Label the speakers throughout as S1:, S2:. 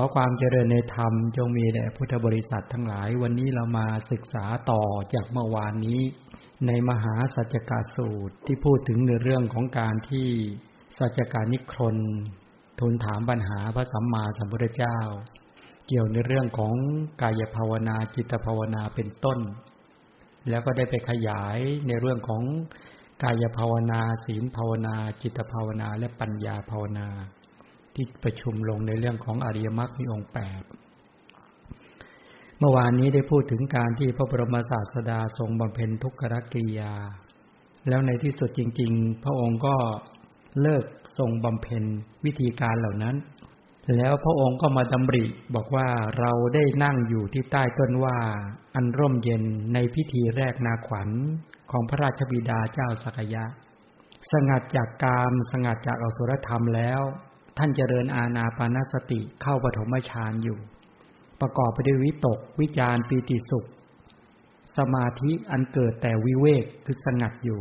S1: ขอความเจริญในธรรมจงมีแด่พุทธบริษัททั้งหลาย วันนี้เรามาศึกษาต่อจากเมื่อวานนี้ ในมหาสัจกาสูตรที่พูดถึงในเรื่องของการที่สัจการนิครนทูลถามปัญหาพระสัมมาสัมพุทธเจ้า เกี่ยวในเรื่องของกายภาวนาจิตภาวนาเป็นต้น แล้วก็ได้ไปขยายในเรื่องของกายภาวนา ศีลภาวนา จิตภาวนาและปัญญาภาวนา ที่ประชุมลงในเรื่องของอริยมรรคมีองค์แปดเมื่อวานนี้ได้พูดถึงการที่พระบรมศาสดาทรงบำเพ็ญทุกขกิริยา แล้วในที่สุดจริง ๆ พระองค์ก็เลิกทรงบำเพ็ญวิธีการเหล่านั้น แล้วพระองค์ก็มาดำริบอกว่าเราได้นั่งอยู่ที่ใต้ต้นว่าอันร่มเย็นในพิธีแรกนาขวัญของพระราชบิดาเจ้าสักยะ สงัดจากกามสงัดจากอสุรธรรมแล้ว ท่านเจริญอาณาปานสติเข้าปฐมฌานอยู่ ประกอบไปด้วยวิตก วิจารปีติสุข สมาธิอันเกิดแต่วิเวกคือสงัดอยู่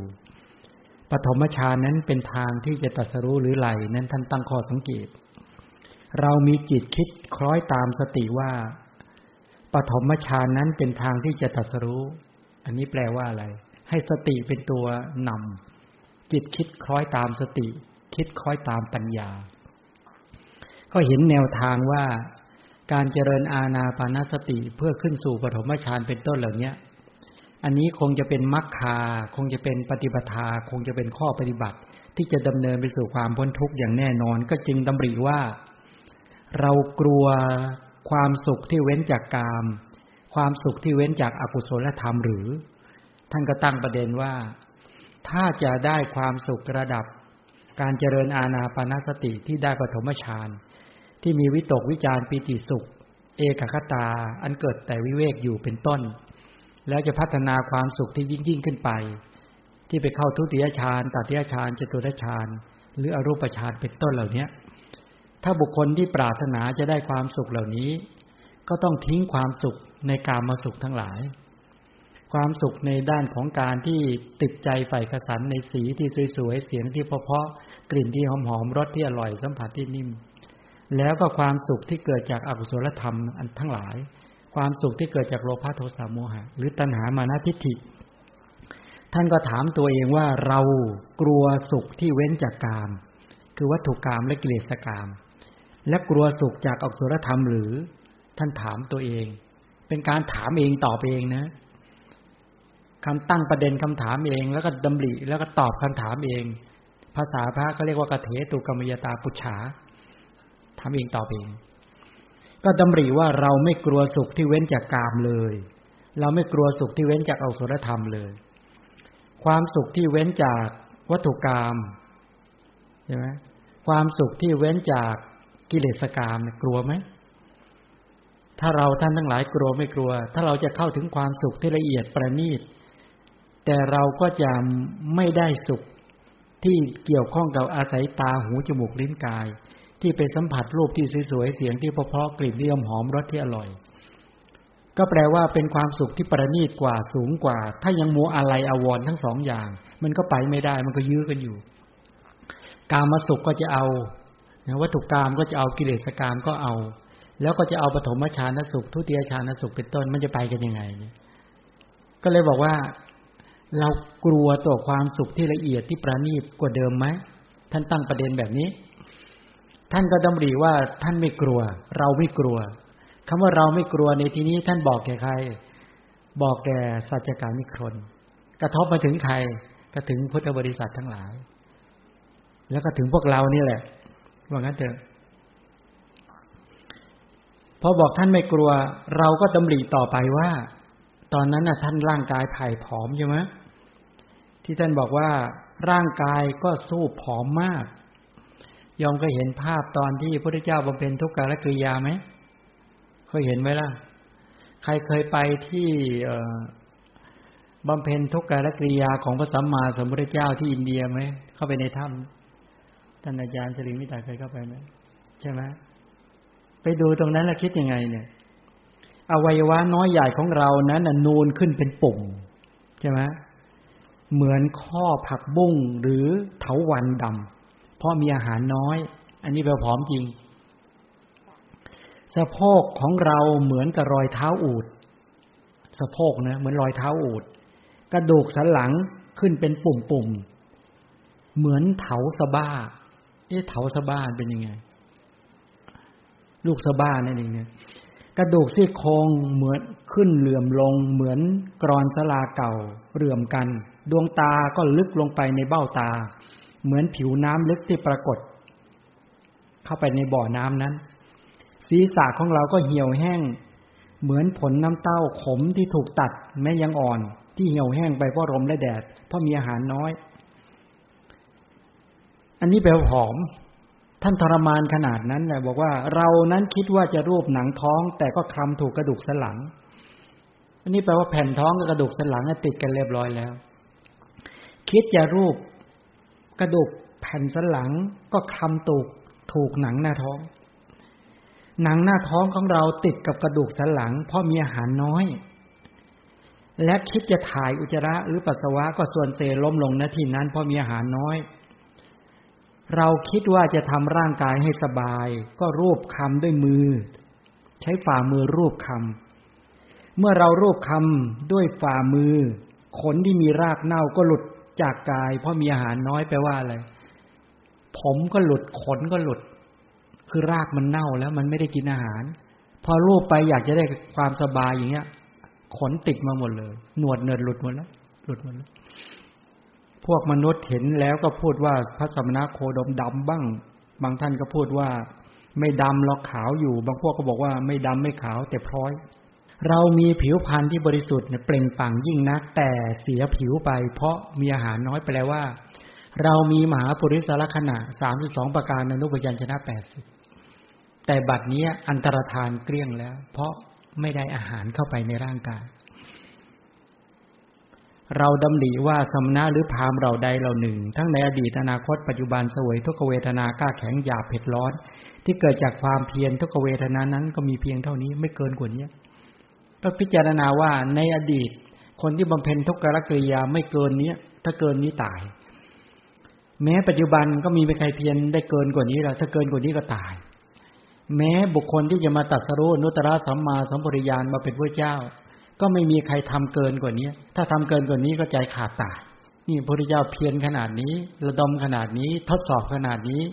S1: ปฐมฌานนั้นเป็นทางที่จะตัสรู้หรือไหลนั้นท่านตั้งข้อสังเกต เรามีจิตคิดคล้อยตามสติว่าปฐมฌานนั้นเป็นทางที่จะตัสรู้ อันนี้แปลว่าอะไร ให้สติเป็นตัวนำจิตคิดคล้อยตามสติ คิดคล้อยตามปัญญา ก็เห็นแนวทางว่าการเจริญอาณาปานสติเพื่อขึ้นสู่ปฐมฌานเป็นต้นเหล่านี้อันนี้คงจะเป็นมรรคาคงจะเป็นปฏิปทาคงจะเป็นข้อปฏิบัติ ที่จะดำเนินไปสู่ความพ้นทุกข์อย่างแน่นอน ก็จึงดำริว่า เรากลัวความสุขที่เว้นจากกาม ความสุขที่เว้นจากอากุศลธรรมหรือ ท่านก็ตั้งประเด็นว่า ถ้าจะได้ความสุขระดับ การเจริญอาณาปานสติที่ได้ปฐมฌาน ที่มีวิตกวิจารปีติสุข เอกคตา อันเกิดแต่วิเวกอยู่เป็นต้น แล้วจะพัฒนาความสุขที่ยิ่งยิ่งขึ้นไป ที่ไปเข้าทุติยฌานตัติยฌานจตุตฌานหรืออรูปฌานเป็นต้นเหล่านี้ถ้าบุคคลที่ปรารถนาจะได้ความสุขเหล่านี้ ก็ต้องทิ้งความสุขในการมาสุขทั้งหลาย ความสุขในด้านของการที่ติดใจใฝ่กระสันในสีที่สวยๆเสียงที่เพาะๆกลิ่นที่หอมๆรสที่อร่อยสัมผัสที่นิ่ม แล้วก็ความสุขที่เกิดจากอกุศลธรรมอันทั้งหลาย ความสุขที่เกิดจากโลภะโทสะโมหะ หรือตัณหามานะทิฏฐิ ท่านก็ถามตัวเองว่าเรากลัวสุขที่เว้นจากกาม คือวัตถุกรรมและกิเลสกรรมและกลัวสุขจากอกุศลธรรมหรือ ท่านถามตัวเอง เป็นการถามเองตอบเองนะคำตั้งประเด็นคำถามเอง แล้วก็ดำริแล้วก็ตอบคำถามเอง ภาษาพระก็เรียกว่ากเถตุกรรมยตาปุจฉา ทำเองตอบเอง ก็ดำริว่าเราไม่กลัวสุขที่เว้นจากกามเลย เราไม่กลัวสุขที่เว้นจากอสุรธรรมเลย ความสุขที่เว้นจากวัตถุกรรมใช่ไหมความสุขที่เว้นจากกิเลสกรรมกลัวไหมถ้าเราท่านทั้งหลายกลัวไม่กลัว ถ้าเราจะเข้าถึงความสุขที่ละเอียดประณีต แต่เราก็จะไม่ได้สุขที่เกี่ยวข้องกับอาศัยตาหูจมูกลิ้นกาย ที่ไปสัมผัสรูปที่สวยๆเสียงที่เพราะๆกลิ่นที่หอมรสที่อร่อย ก็แปลว่าเป็นความสุขที่ประณีตกว่าสูงกว่า ถ้ายังมัวอะไรอาวรทั้งสองอย่าง มันก็ไปไม่ได้มันก็ยื้อกันอยู่ กามาสุขก็จะเอาวัตถุกรรมก็จะเอากิเลสกรรมก็เอา แล้วก็จะเอาปฐมฌานสุข ทุติยฌานสุขเป็นต้นมันจะไปกันยังไงก็เลยบอกว่าเรากลัวต่อความสุขที่ละเอียดที่ประณีตกว่าเดิมไหมท่านตั้งประเด็นแบบนี้ ท่านก็ดำริว่าท่านไม่กลัว เราไม่กลัวคำว่าเราไม่กลัวในที่นี้ท่านบอกแก่ใคร บอกแก่สัจการมิครนกระทบมาถึงใครก็ถึงพุทธบริษัททั้งหลาย แล้วก็ถึงพวกเรานี่แหละ ว่างั้นเถอะพอบอกท่านไม่กลัว เราก็ดำริต่อไปว่า ตอนนั้นน่ะท่านร่างกายผ่ผอมใช่ไหมที่ท่านบอกว่าร่างกายก็สู้ผอมมาก ยอมก็เห็นภาพตอนที่พระพุทธเจ้าบำเพ็ญทุกขารกิริยาไหมเคยเห็นไหมล่ะ ใครเคยไปที่บำเพ็ญทุกขารกิริยาของพระสัมมาสัมพุทธเจ้าที่อินเดียไหมเข้าไปในถ้ำท่านอาจารย์สริมิตาเคยเข้าไปไหมใช่ไหมไปดูตรงนั้นแล้วคิดยังไง เนี่ยอวัยวะน้อยใหญ่ของเรานั้นนูนขึ้นเป็นปุ่มใช่ไหมเหมือนข้อผักบุ้งหรือเถาวันดำ พราะมีอาหารน้อย อันนี้เราผอมจริงสสะโพกของเราเหมือนกับรอยเท้าอูดสะโพกนะเหมือนรอยเท้าอูดกระดูกสันหลังขึ้นเป็นปุ่มๆเหมือนเถาสะบ้าเอ๊ะเถาสะบ้าเป็นยังไง ลูกสะบ้านั่นเองเนี่ยกระดูกซี่โครงเหมือนขึ้นเหลื่อมลงเหมือนกรอนสลาเก่าเรื่อมกัน ดวงตาก็ลึกลงไปในเบ้าตา เหมือนผิวน้ำลึกที่ปรากฏ เข้าไปในบ่อน้ำนั้น ศีรษะของเราก็เหี่ยวแห้ง เหมือนผลน้ำเต้าขมที่ถูกตัดแม้ยังอ่อน ที่เหี่ยวแห้งไปเพราะลมและแดด เพราะมีอาหารน้อย อันนี้แปลว่าผอม ท่านทรมานขนาดนั้นเลยบอกว่าเรานั้นคิดว่าจะรูปหนังท้อง แต่ก็คลำถูกกระดูกสันหลัง อันนี้แปลว่าแผ่นท้องกับกระดูกสันหลังติดกันเรียบร้อยแล้วคิดจะรูป กระดูกแผ่นสันหลังก็คลำถูกถูกหนังหน้าท้อง หนังหน้าท้องของเราติดกับกระดูกสันหลัง เพราะมีอาหารน้อย และคิดจะถ่ายอุจจาระหรือปัสสาวะก็ส่วนเซล้มลงณที่นั้นเพราะมีอาหารน้อย เราคิดว่าจะทำร่างกายให้สบาย ก็รูปคำด้วยมือ ใช้ฝ่ามือรูปคำเมื่อเรารูปคำด้วยฝ่ามือ ขนที่มีรากเน่าก็หลุด จากกาย เพราะมีอาหารน้อยแปลว่าอะไร ผมก็หลุดขนก็หลุด คือรากมันเน่าแล้วมันไม่ได้กินอาหาร พอรูปไปอยากจะได้ความสบายอย่างเงี้ย ขนติดมาหมดเลย หนวดเนิดหลุดหมดแล้วหลุดหมดแล้วพวกมนุษย์เห็นแล้วก็พูดว่าพระสมณโคดมดำบ้าง บางท่านก็พูดว่า ไม่ดำหรอกขาวอยู่ บางพวกก็บอกว่าไม่ดำไม่ขาวแต่พร้อย เรามีผิวพรรณที่บริสุทธิ์เปล่งปลั่งยิ่งนัก แต่เสียผิวไป เพราะมีอาหารน้อยแปลว่า เรามีมหาปุริสลักษณะสามสิบสองประการอนุปยัญชนะแปดสิบแต่บัดนี้อันตรธานเกลี้ยงแล้ว เพราะไม่ได้อาหารเข้าไปในร่างกาย เราดำริว่าสมณะหรือพามเราใดเราหนึ่ง ทั้งในอดีตอนาคตปัจจุบันสวยทุกเวทนากล้าแข็งหยาบเผ็ดร้อน ที่เกิดจากความเพียรทุกเวทนานั้นก็มีเพียงเท่านี้ไม่เกินกว่านี้ ก็พิจารณาว่าในอดีต คนที่บำเพ็ญทุกขกริยาไม่เกินนี้ถ้าเกินนี้ตาย แม้ปัจจุบันก็มีใครเพียรได้เกินกว่านี้แล้วถ้าเกินกว่านี้ก็ตาย แม้บุคคลที่จะมาตัดสรุนุตระสัมมาสัมปริยานมาเป็นพระเจ้า ก็ไม่มีใครทำเกินกว่านี้ถ้าทำเกินกว่านี้ก็ใจขาดตายนี่พระเจ้าเพียรขนาดนี้ ระดมขนาดนี้ ทดสอบขนาดนี้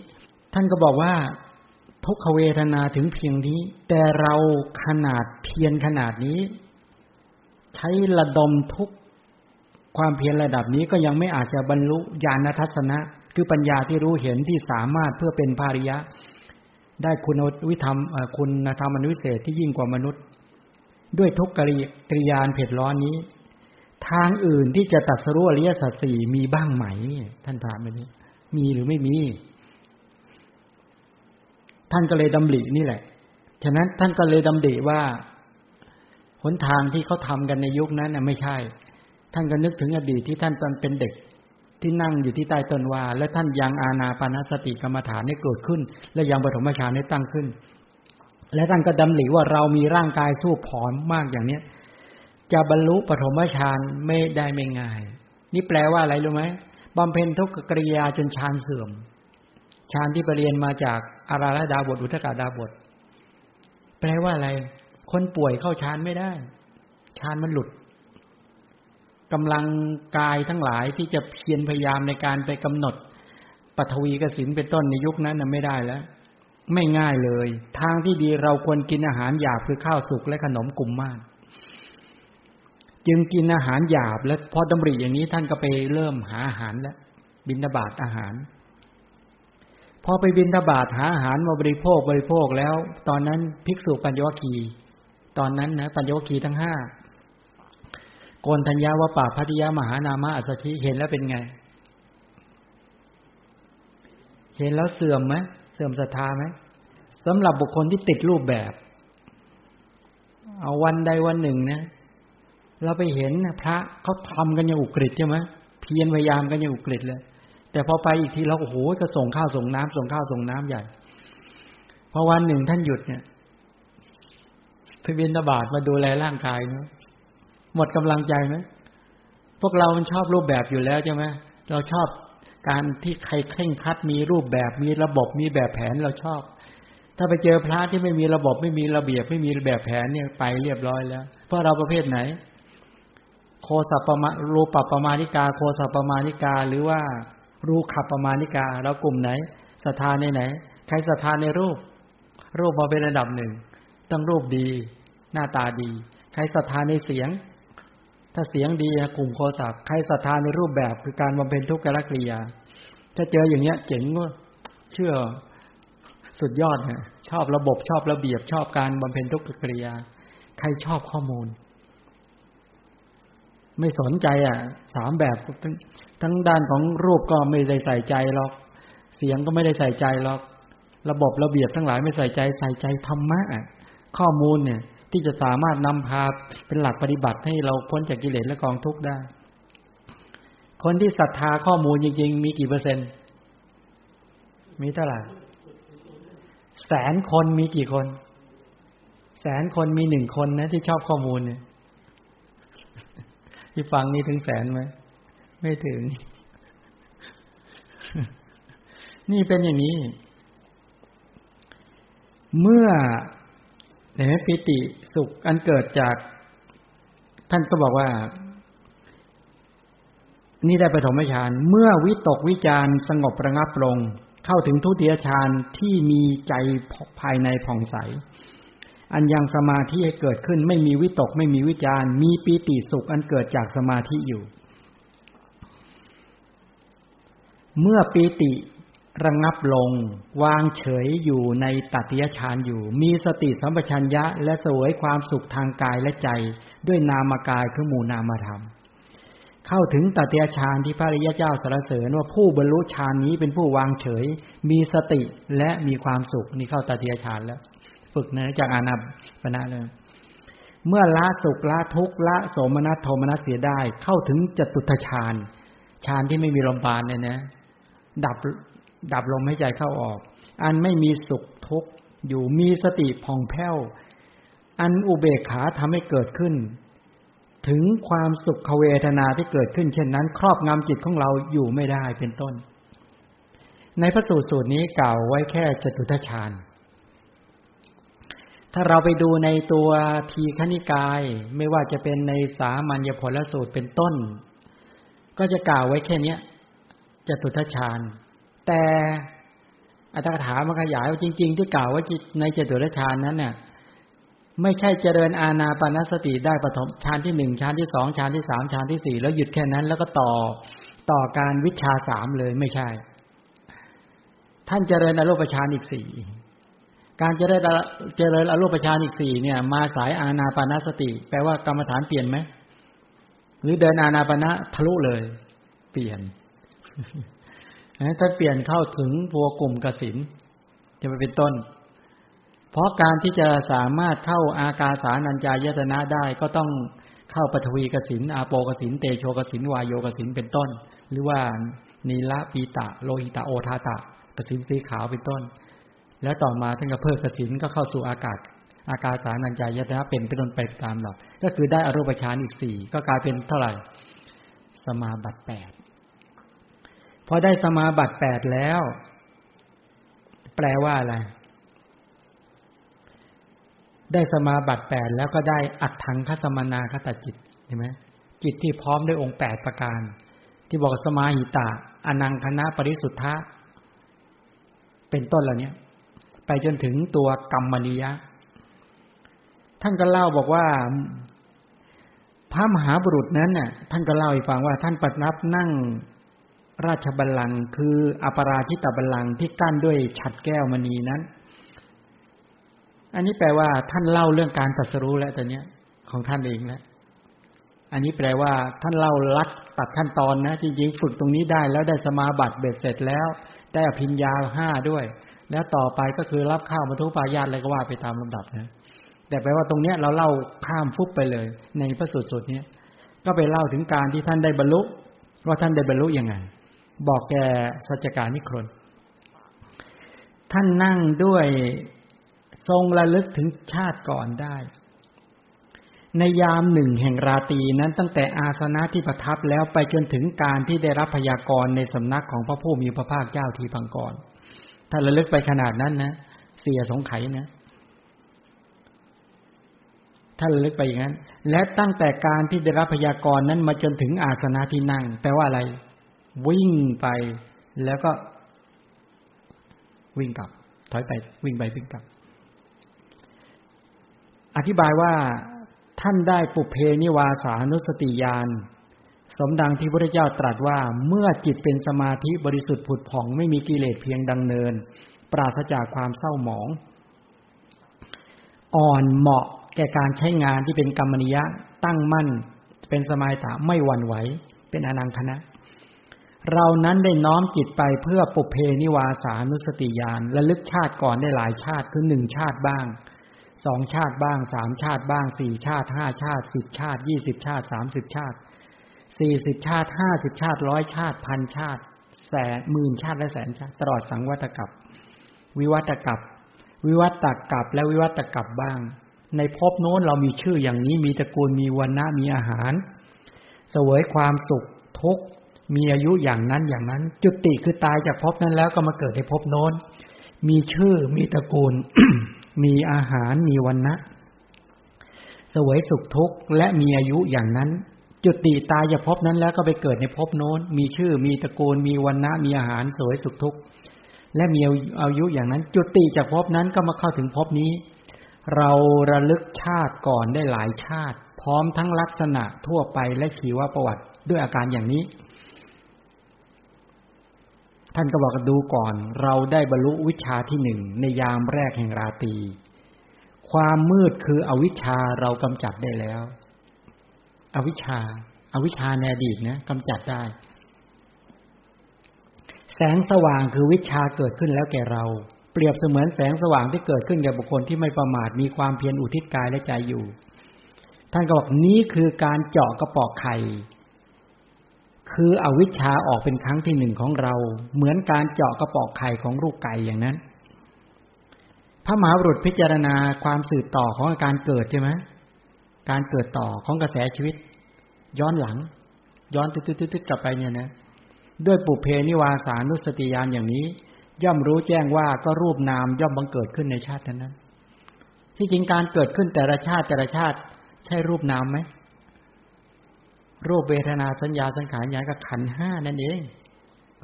S1: ท่านก็บอกว่า ทุกขเวทนาถึงเพียงนี้ แต่เราขนาดเพียรขนาดนี้ ใช้ระดมทุกความเพียรระดับนี้ก็ยังไม่อาจจะบรรลุญาณทัศนะ คือปัญญาที่รู้เห็นที่สามารถเพื่อเป็นภาริยะ ได้คุณวิธรรมคุณธรรมอนุเศษที่ยิ่งกว่ามนุษย์ ด้วยทุกกริยานเผ็ดร้อนนี้ ทางอื่นที่จะตัดสรุอริยสัจสี่มีบ้างไหม ท่านถามแบบนี้ มีหรือไม่มี ท่านก็เลยดำรินี่แหละ ฉะนั้นท่านก็เลยดำริว่าหนทางที่เขาทากันในยุคนั้นน่ะไม่ใช่ ท่านก็นึกถึงอดีตที่ท่านตอนเป็นเด็ก ที่นั่งอยู่ที่ใต้ต้นว่า และท่านยังอาณาปณสติกรรมฐานให้เกิดขึ้น และยังปฐมฌานให้ตั้งขึ้น และท่านก็ดำริว่าเรามีร่างกายสู้ผอมมากอย่างเนี้ยจะบรรลุปฐมฌานไม่ได้ไม่ง่าย นี่แปลว่าอะไรรู้ไหมบำเพ็ญทุกกริยาจนฌานเสื่อม ฌานที่ไปเรียนมาจากอาราลดาบทอุทกาดาบท แปลว่าอะไร คนป่วยเข้าฌานไม่ได้ฌานมันหลุดกำลังกายทั้งหลายที่จะเพียรพยายามในการไปกำหนดปฐวีกสินเป็นต้นในยุคนั้นไม่ได้แล้ว ไม่ง่ายเลย ทางที่ดีเราควรกินอาหารหยาบคือข้าวสุกและขนมกลุ่มมากจึงกินอาหารหยาบ และพอดำริอย่างนี้ท่านก็ไปเริ่มหาอาหารแล้ว บินบาทอาหาร พอไปบินทบาทหาอาหารมาบริโภคบริโภคแล้ว ตอนนั้นภิกษุปัญญวคี ตอนนั้นนะปัญญวคีทั้งห้าโกนธัญญาวป่าพัทยามหานามะอัสชิเห็นแล้วเป็นไง เห็นแล้วเสื่อมไหมเสื่อมศรัทธาไหมสำหรับบุคคลที่ติดรูปแบบ เอาวันใดวันหนึ่งนะเราไปเห็นพระเขาทำกันอย่างอุกฤษใช่ไหมเพียรพยายามกันอย่างอุกฤษเลย แต่พอไปอีกทีเราโอ้โหก็ส่งข้าวส่งน้ำส่งข้าวส่งน้ำใหญ่ พอวันหนึ่งท่านหยุดเนี่ยพบินตบาทมาดูแลร่างกายเนาะหมดกำลังใจไหมพวกเรามันชอบรูปแบบอยู่แล้วใช่ไหมเราชอบการที่ใครเคร่งคัดมีรูปแบบมีระบบมีแบบแผนเราชอบ ถ้าไปเจอพระที่ไม่มีระบบไม่มีระเบียบไม่มีแบบแผนเนี่ยไปเรียบร้อยแล้ว เพราะเราประเภทไหน โคสัปปะมารูปปปมานิกา โคสัปปมานิกาหรือว่า รูขับประมาณนิกาเรากลุ่มไหนศรัทธาในไหน ใครศรัทธาในรูป รูปมาเป็นระดับหนึ่งต้องรูปดี หน้าตาดี ใครศรัทธาในเสียง ถ้าเสียงดีกลุ่มโคสัพใครศรัทธาในรูปแบบคือการบำเพ็ญทุกขกิริยา ถ้าเจออย่างเงี้ยเจ๋งว่าเชื่อสุดยอดฮะชอบระบบชอบระเบียบชอบการบำเพ็ญทุกขกิริยา ใครชอบข้อมูล ไม่สนใจอะสามแบบทั้งด้านของรูปก็ไม่ได้ใส่ใจหรอก เสียงก็ไม่ได้ใส่ใจหรอก ระบบระเบียบทั้งหลายไม่ใส่ใจใส่ใจธรรมะข้อมูลเนี่ยที่จะสามารถนำพาเป็นหลักปฏิบัติให้เราพ้นจากกิเลสและกองทุกข์ได้ คนที่ศรัทธาข้อมูลจริง ๆ มีกี่เปอร์เซ็นต์ มีเท่าไหร่แสนคนมีกี่คน แสนคนมีหนึ่งคนนะที่ชอบข้อมูลเนี่ยที่ฟังนี่ถึงแสนไหม ไม่ถึง นี่เป็นอย่างนี้ เมื่อเห็นปิติสุขอันเกิดจาก ท่านก็บอกว่า นี่ได้ปฐมฌานเมื่อวิตกวิจารสงบระงับลง เข้าถึงทุติยฌานที่มีใจภายในผ่องใส อันยังสมาธิให้เกิดขึ้นไม่มีวิตกไม่มีวิจารมีปีติสุขอันเกิดจากสมาธิอยู่ เมื่อปีติระงับลง วางเฉยอยู่ในตัติยฌานอยู่ มีสติสัมปชัญญะ และสวยความสุขทางกายและใจ ด้วยนามกายคือหมู่นามธรรม เข้าถึงตติยฌานที่พระริยเจ้าสรรเสริญว่าผู้บรรลุฌานนี้เป็นผู้วางเฉย มีสติและมีความสุขนี่เข้าตติยฌานแล้ว ฝึกนะจากอานาปณะเลยเมื่อละสุขละทุกข์ละโสมนัสโทมนัสเสียได้ เข้าถึงจตุตฌานฌานที่ไม่มีลมปานเนี่ยนะ ดับดับลมให้ใจเข้าออก อันไม่มีสุขทุกข์อยู่มีสติผ่องแผ้ว อันอุเบกขาทำให้เกิดขึ้น ถึงความสุขเวทนาที่เกิดขึ้น เช่นนั้น ครอบงำจิตของเราอยู่ไม่ได้เป็นต้น ในพระสูตรสูตรนี้กล่าวไว้แค่จตุทชาญถ้าเราไปดูในตัวทีคณิกาย ไม่ว่าจะเป็นในสามัญญผลสูตรเป็นต้น ก็จะกล่าวไว้แค่เนี้ย จตุทชาญ แต่อัตถกถามาขยายว่าจริง ๆ ที่กล่าวว่าในจตุทชาญนั้นเนี่ยไม่ใช่เจริญอาณาปณสติได้ปฐมฌานที่หนึ่งฌานที่สองฌานที่สามฌานที่สี่แล้วหยุดแค่นั้น แล้วก็ต่อต่อการวิชาสามเลยไม่ใช่ ท่านเจริญอรูปฌานอีกสี่การเจริญเจริญอรูปฌานอีกสี่เนี่ย มาสายอาณาปณสติ แปลว่ากรรมฐานเปลี่ยนไหมหรือเดินอาณาปณะทะลุเลย เปลี่ยน ถ้าเปลี่ยนเข้าถึงพัวกลุ่มกสินจะไปเป็นต้น เพราะการที่จะสามารถเข้าอากาสานัญจายตนะได้ก็ต้องเข้าปฐวีกสินอาโปกสินเตโชกสินวายโยกสินเป็นต้น หรือว่านีละปีตะโลหิตะโอทาตะกสินสีขาวเป็นต้น แล้วต่อมาท่านก็เพิ่มกสินก็เข้าสู่อากาศ อากาสานัญจายตนะเป็นเป็นต้นไปตามหลักก็คือได้อรูปฌานอีกสี่ก็กลายเป็นเท่าไหร่ สมาบัติแปด พอได้สมาบัติแปดแล้ว แปลว่าอะไร ได้สมาบัติแปดแล้วก็ได้อัดถังคัสมนาคตจิตเห็นไหมจิตที่พร้อมด้วยองค์แปดประการ ที่บอกสมาหิตาอนังคณะปริสุทธะเป็นต้นเหล่านี้ไปจนถึงตัวกรรมนิยะ ท่านก็เล่าบอกว่า พระมหาบุรุษนั้นน่ะ ท่านก็เล่าให้ฟังว่าท่านประนับนั่ง ราชบัลลังก์คืออปราชิตบัลลังก์ที่กั้นด้วยฉัดแก้วมณีนั้น อันนี้แปลว่าท่านเล่าเรื่องการตรัสรู้แล้วตอนนี้ของท่านเองแล้ว อันนี้แปลว่า ท่านเล่าลัดตัดขั้นตอนนะจริงๆฝึกตรงนี้ได้แล้วได้สมาบัติเบ็ดเสร็จแล้วได้อภิญญาห้าด้วย แล้วต่อไปก็คือรับข้าวมาทุปายาตอะไรก็ว่าไปตามลำดับนะแต่แปลว่าตรงเนี้ยเราเล่าข้ามฟุบไปเลย ในพระสูตรสุดเนี้ยก็ไปเล่าถึงการที่ท่านได้บรรลุว่าท่านได้บรรลุยังไง บอกแกสัจการนิครนท่านนั่งด้วยทรงระลึกถึงชาติก่อนได้ ในยามหนึ่งแห่งราตรีนั้นตั้งแต่อาสนะที่ประทับแล้วไปจนถึงการที่ได้รับพยากรณ์ในสำนักของพระผู้มีพระภาคเจ้าทีพังกรถ้าระลึกไปขนาดนั้นนะเสียสงไข่นะถ้าระลึกไปอย่างนั้น และตั้งแต่การที่ได้รับพยากรณ์นั้นมาจนถึงอาสนะที่นั่ง แปลว่าอะไร วิ่งไปแล้วก็ วิ่งกลับ ถอยไป วิ่งไปวิ่งกลับ อธิบายว่าท่านได้ปุเพนิวาสานุสติญาณสมดังที่พระเจ้าตรัสว่าเมื่อจิตเป็นสมาธิบริสุทธิ์ผุดผ่องไม่มีกิเลสเพียงดังเนิน ปราศจากความเศร้าหมอง อ่อนเหมาะแก่การใช้งานที่เป็นกรรมนิยะตั้งมั่น เป็นสมาธิไม่หวั่นไหว เป็นอนังคณะ เรานั้นได้น้อมจิตไปเพื่อปุเพนิวาสานุสติญาณและลึกชาติก่อนได้หลายชาติคือหนึ่งชาติบ้างสองชาติบ้างสามชาติบ้างสี่ชาติห้าชาติสิบชาติยี่สิบชาติสามสิบชาติสี่สิบชาติห้าสิบชาติร้อยชาติพันชาติ แสนหมื่นชาติและแสนชาติตลอดสังวัตกับ วิวัตกับ วิวัตกับและวิวัตกับบ้าง ในภพโน้นเรามีชื่ออย่างนี้มีตระกูลมีวันนะมีอาหาร เสวยความสุขทุก มีอายุอย่างนั้นอย่างนั้น จุติคือตายจากภพนั้นแล้วก็มาเกิดในภพโน้น มีชื่อมีตระกูล มีอาหารมีวันนะสวยสุขทุกข์และมีอายุอย่างนั้น จุติตายจะพนั้นแล้วก็ไปเกิดในภพโน้น มีชื่อมีตระกูล มีวันนะมีอาหารสวยสุขทุกข์และมีอายุอย่างนั้น จุติจากภพนั้นก็มาเข้าถึงภพนี้ เราระลึกชาติก่อนได้หลายชาติ พร้อมทั้งลักษณะทั่วไปและชีวประวัติด้วยอาการอย่างนี้ ท่านก็บอกดูก่อน เราได้บรรลุวิชาที่หนึ่งในยามแรกแห่งราตรีความมืดคืออวิชชาเรากำจัดได้แล้ว อวิชชาอาวิชชาในอดีตนะกำจัดได้ แสงสว่างคือวิชาเกิดขึ้นแล้วแก่เรา เปรียบเสมือนแสงสว่างที่เกิดขึ้นแก่บุคคลที่ไม่ประมาทมีความเพียรอุทิศกายและใจอยู่ ท่านก็บอกนี้คือการเจาะกระปอกไข่ คืออวิชชาออกเป็นครั้งที่หนึ่งของเรา เหมือนการเจาะกระปอกไข่ของลูกไก่อย่างนั้น พระมหาบุรุษพิจารณาความสืบต่อของอาการเกิดใช่ไหมการเกิดต่อของกระแสชีวิต ย้อนหลัง ย้อนตึ๊ดๆกลับไปเนี่ยนะด้วยปุเพนิวาสานุสติยานอย่างนี้ ย่อมรู้แจ้งว่าก็รูปนามย่อมบังเกิดขึ้นในชาตินั้น ที่จริงการเกิดขึ้นแต่ละชาติแต่ละชาติ ใช่รูปนามไหม รูปเวทนาสัญญาสังขารญาณกับขันห้านั่นเอง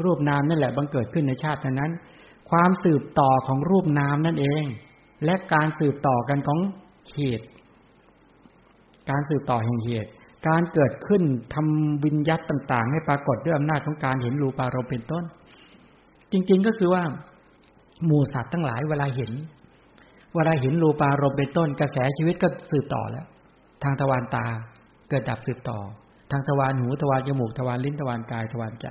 S1: รูปนามนั่นแหละบังเกิดขึ้นในชาตินั้น ความสืบต่อของรูปนามนั่นเอง และการสืบต่อกันของเหตุ การสืบต่อแห่งเหตุ การเกิดขึ้นทำวิญญัตต่าง ๆ ให้ปรากฏด้วยอำนาจของการเห็นรูปารมณ์เป็นต้น จริง ๆ ก็คือว่า หมู่สัตว์ทั้งหลายเวลาเห็น เวลาเห็นรูปารมณ์เป็นต้น กระแสชีวิตก็สืบต่อแล้ว ทางทวารตาเกิดดับสืบต่อ ทางทวารหูทวารจมูกทวารลิ้นทวารกายทวารใจ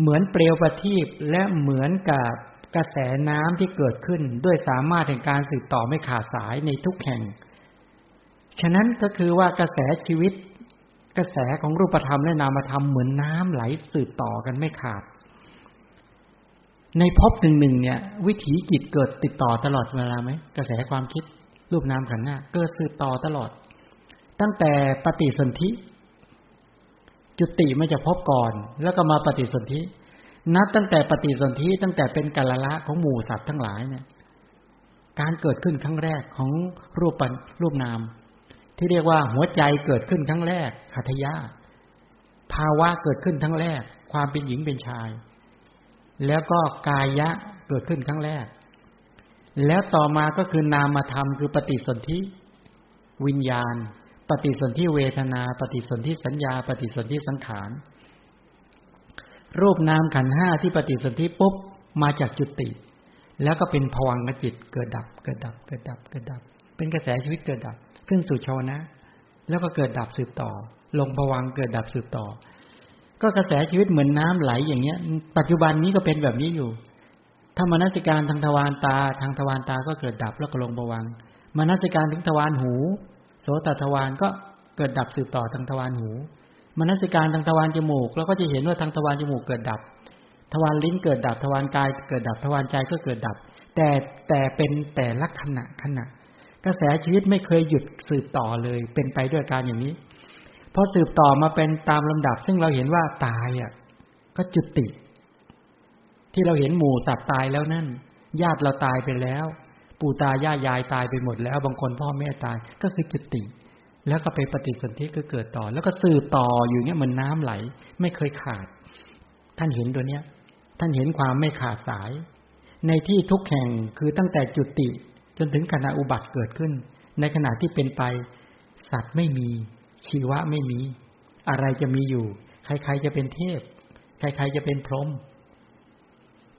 S1: เหมือนเปลวประทีปและเหมือนกับกระแสน้ำที่เกิดขึ้นด้วยสามารถแห่งการสืบต่อไม่ขาดสายในทุกแห่ง ฉะนั้นก็คือว่ากระแสชีวิต กระแสของรูปธรรมและนามธรรมเหมือนน้ำไหลสืบต่อกันไม่ขาด ในภพหนึ่งหนึ่งเนี่ย วิถีจิตเกิดติดต่อตลอดเวลาไหมกระแสความคิด รูปนามขันธ์หน้าเกิดสืบต่อตลอด ตั้งแต่ปฏิสนธิ จุติไม่จะพบก่อน แล้วก็มาปฏิสนธิ นับตั้งแต่ปฏิสนธิตั้งแต่เป็นกาลละของหมู่สัตว์ทั้งหลายเนี่ย การเกิดขึ้นครั้งแรกของรูปปันรูปนาม ที่เรียกว่าหัวใจเกิดขึ้นครั้งแรกหัตยาภาวะเกิดขึ้นครั้งแรก ความเป็นหญิงเป็นชาย แล้วก็กายะเกิดขึ้นครั้งแรก แล้วต่อมาก็คือนามธรรมคือปฏิสนธิวิญญาณ ปฏิสนธิเวทนา ปฏิสนธิสัญญา ปฏิสนธิสังขาร รูปนามขันห้าที่ปฏิสนธิปุ๊บมาจากจุติ แล้วก็เป็นผวังกจิตเกิดดับ เกิดดับ เกิดดับ เกิดดับ เป็นกระแสชีวิตเกิดดับ ขึ้นสู่ชาวนะ แล้วก็เกิดดับสืบต่อ ลงผวังเกิดดับสืบต่อ ก็กระแสชีวิตเหมือนน้ำไหลอย่างเงี้ย ปัจจุบันนี้ก็เป็นแบบนี้อยู่ ถ้ามนสิการทางทวารตา ทางทวารตาก็เกิดดับแล้วก็ลงผวังมนสิการถึงทวารหู โสตทวารก็เกิดดับสืบต่อทางทวารหู มนสิการทางทวารจมูกเราก็จะเห็นว่าทางทวารจมูกเกิดดับ ทวารลิ้นเกิดดับ ทวารกายเกิดดับ ทวารใจก็เกิดดับ แต่แต่เป็นแต่ละขณะขณะ กระแสชีวิตไม่เคยหยุดสืบต่อเลย เป็นไปด้วยการอย่างนี้พอสืบต่อมาเป็นตามลำดับ ซึ่งเราเห็นว่าตายอะ ก็จุดติ ที่เราเห็นหมู่สัตว์ตายแล้วนั่น ญาติเราตายไปแล้ว ปู่ตาย่ายยายตายไปหมด แล้วบางคนพ่อแม่ตายก็คือจุติ แล้วก็ไปปฏิสนธิก็เกิดต่อ แล้วก็สืบต่ออยู่เนี้ยเหมือนน้าไหล ไม่เคยขาด ท่านเห็นตัวเนี้ย ท่านเห็นความไม่ขาดสาย ในที่ทุกแห่งคือตั้งแต่จุติ จนถึงขณะอุบัติเกิดขึ้น ในขณะที่เป็นไป สัตว์ไม่มี ชีวะไม่มี อะไรจะมีอยู่ ใครๆจะเป็นเทพ ใครๆจะเป็นพรหม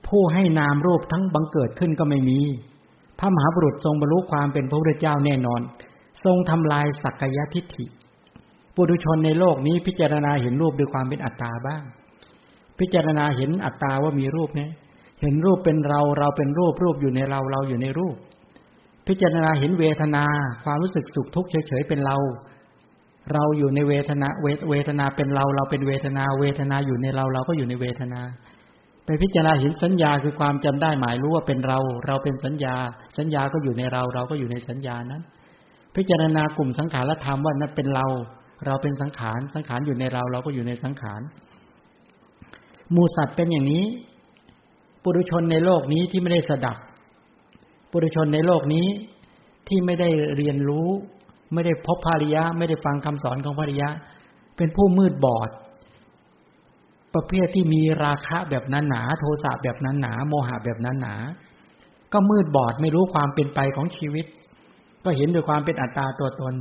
S1: ผู้ให้นามรูปทั้งบังเกิดขึ้นก็ไม่มี พระมหาบุรุษทรงบรรลุความเป็นพระพุทธเจ้าแน่นอน ทรงทำลายสักกายทิฏฐิปุถุชนในโลกนี้พิจารณาเห็นรูปด้วยความเป็นอัตตาบ้าง พิจารณาเห็นอัตตาว่ามีรูปเนี่ยเห็นรูปเป็นเราเราเป็นรูปรูปอยู่ในเราเราอยู่ในรูป พิจารณาเห็นเวทนา ความรู้สึกสุขทุกข์เฉยๆเป็นเรา เราอยู่ในเวทนาเวทนาเป็นเราเราเป็นเวทนา เวทนาอยู่ในเราเราก็อยู่ในเวทนา ไปพิจารณาเห็นสัญญาคือความจำได้หมายรู้ว่าเป็นเรา เราเป็นสัญญา สัญญาก็อยู่ในเรา เราก็อยู่ในสัญญานั้น พิจารณากลุ่มสังขารธรรมว่านั้นเป็นเรา เราเป็นสังขาร สังขารอยู่ในเรา เราก็อยู่ในสังขารมูสัตว์เป็นอย่างนี้ ปุถุชนในโลกนี้ที่ไม่ได้สดับ ปุถุชนในโลกนี้ที่ไม่ได้เรียนรู้ ไม่ได้พบภริยะ ไม่ได้ฟังคำสอนของภริยะ เป็นผู้มืดบอด ประเภทที่มีราคะแบบนั้นหนา โทสะแบบนั้นหนา โมหะแบบนั้นหนา ก็มืดบอดไม่รู้ความเป็นไปของชีวิต ก็เห็นโดยความเป็นอัตตาตัวตน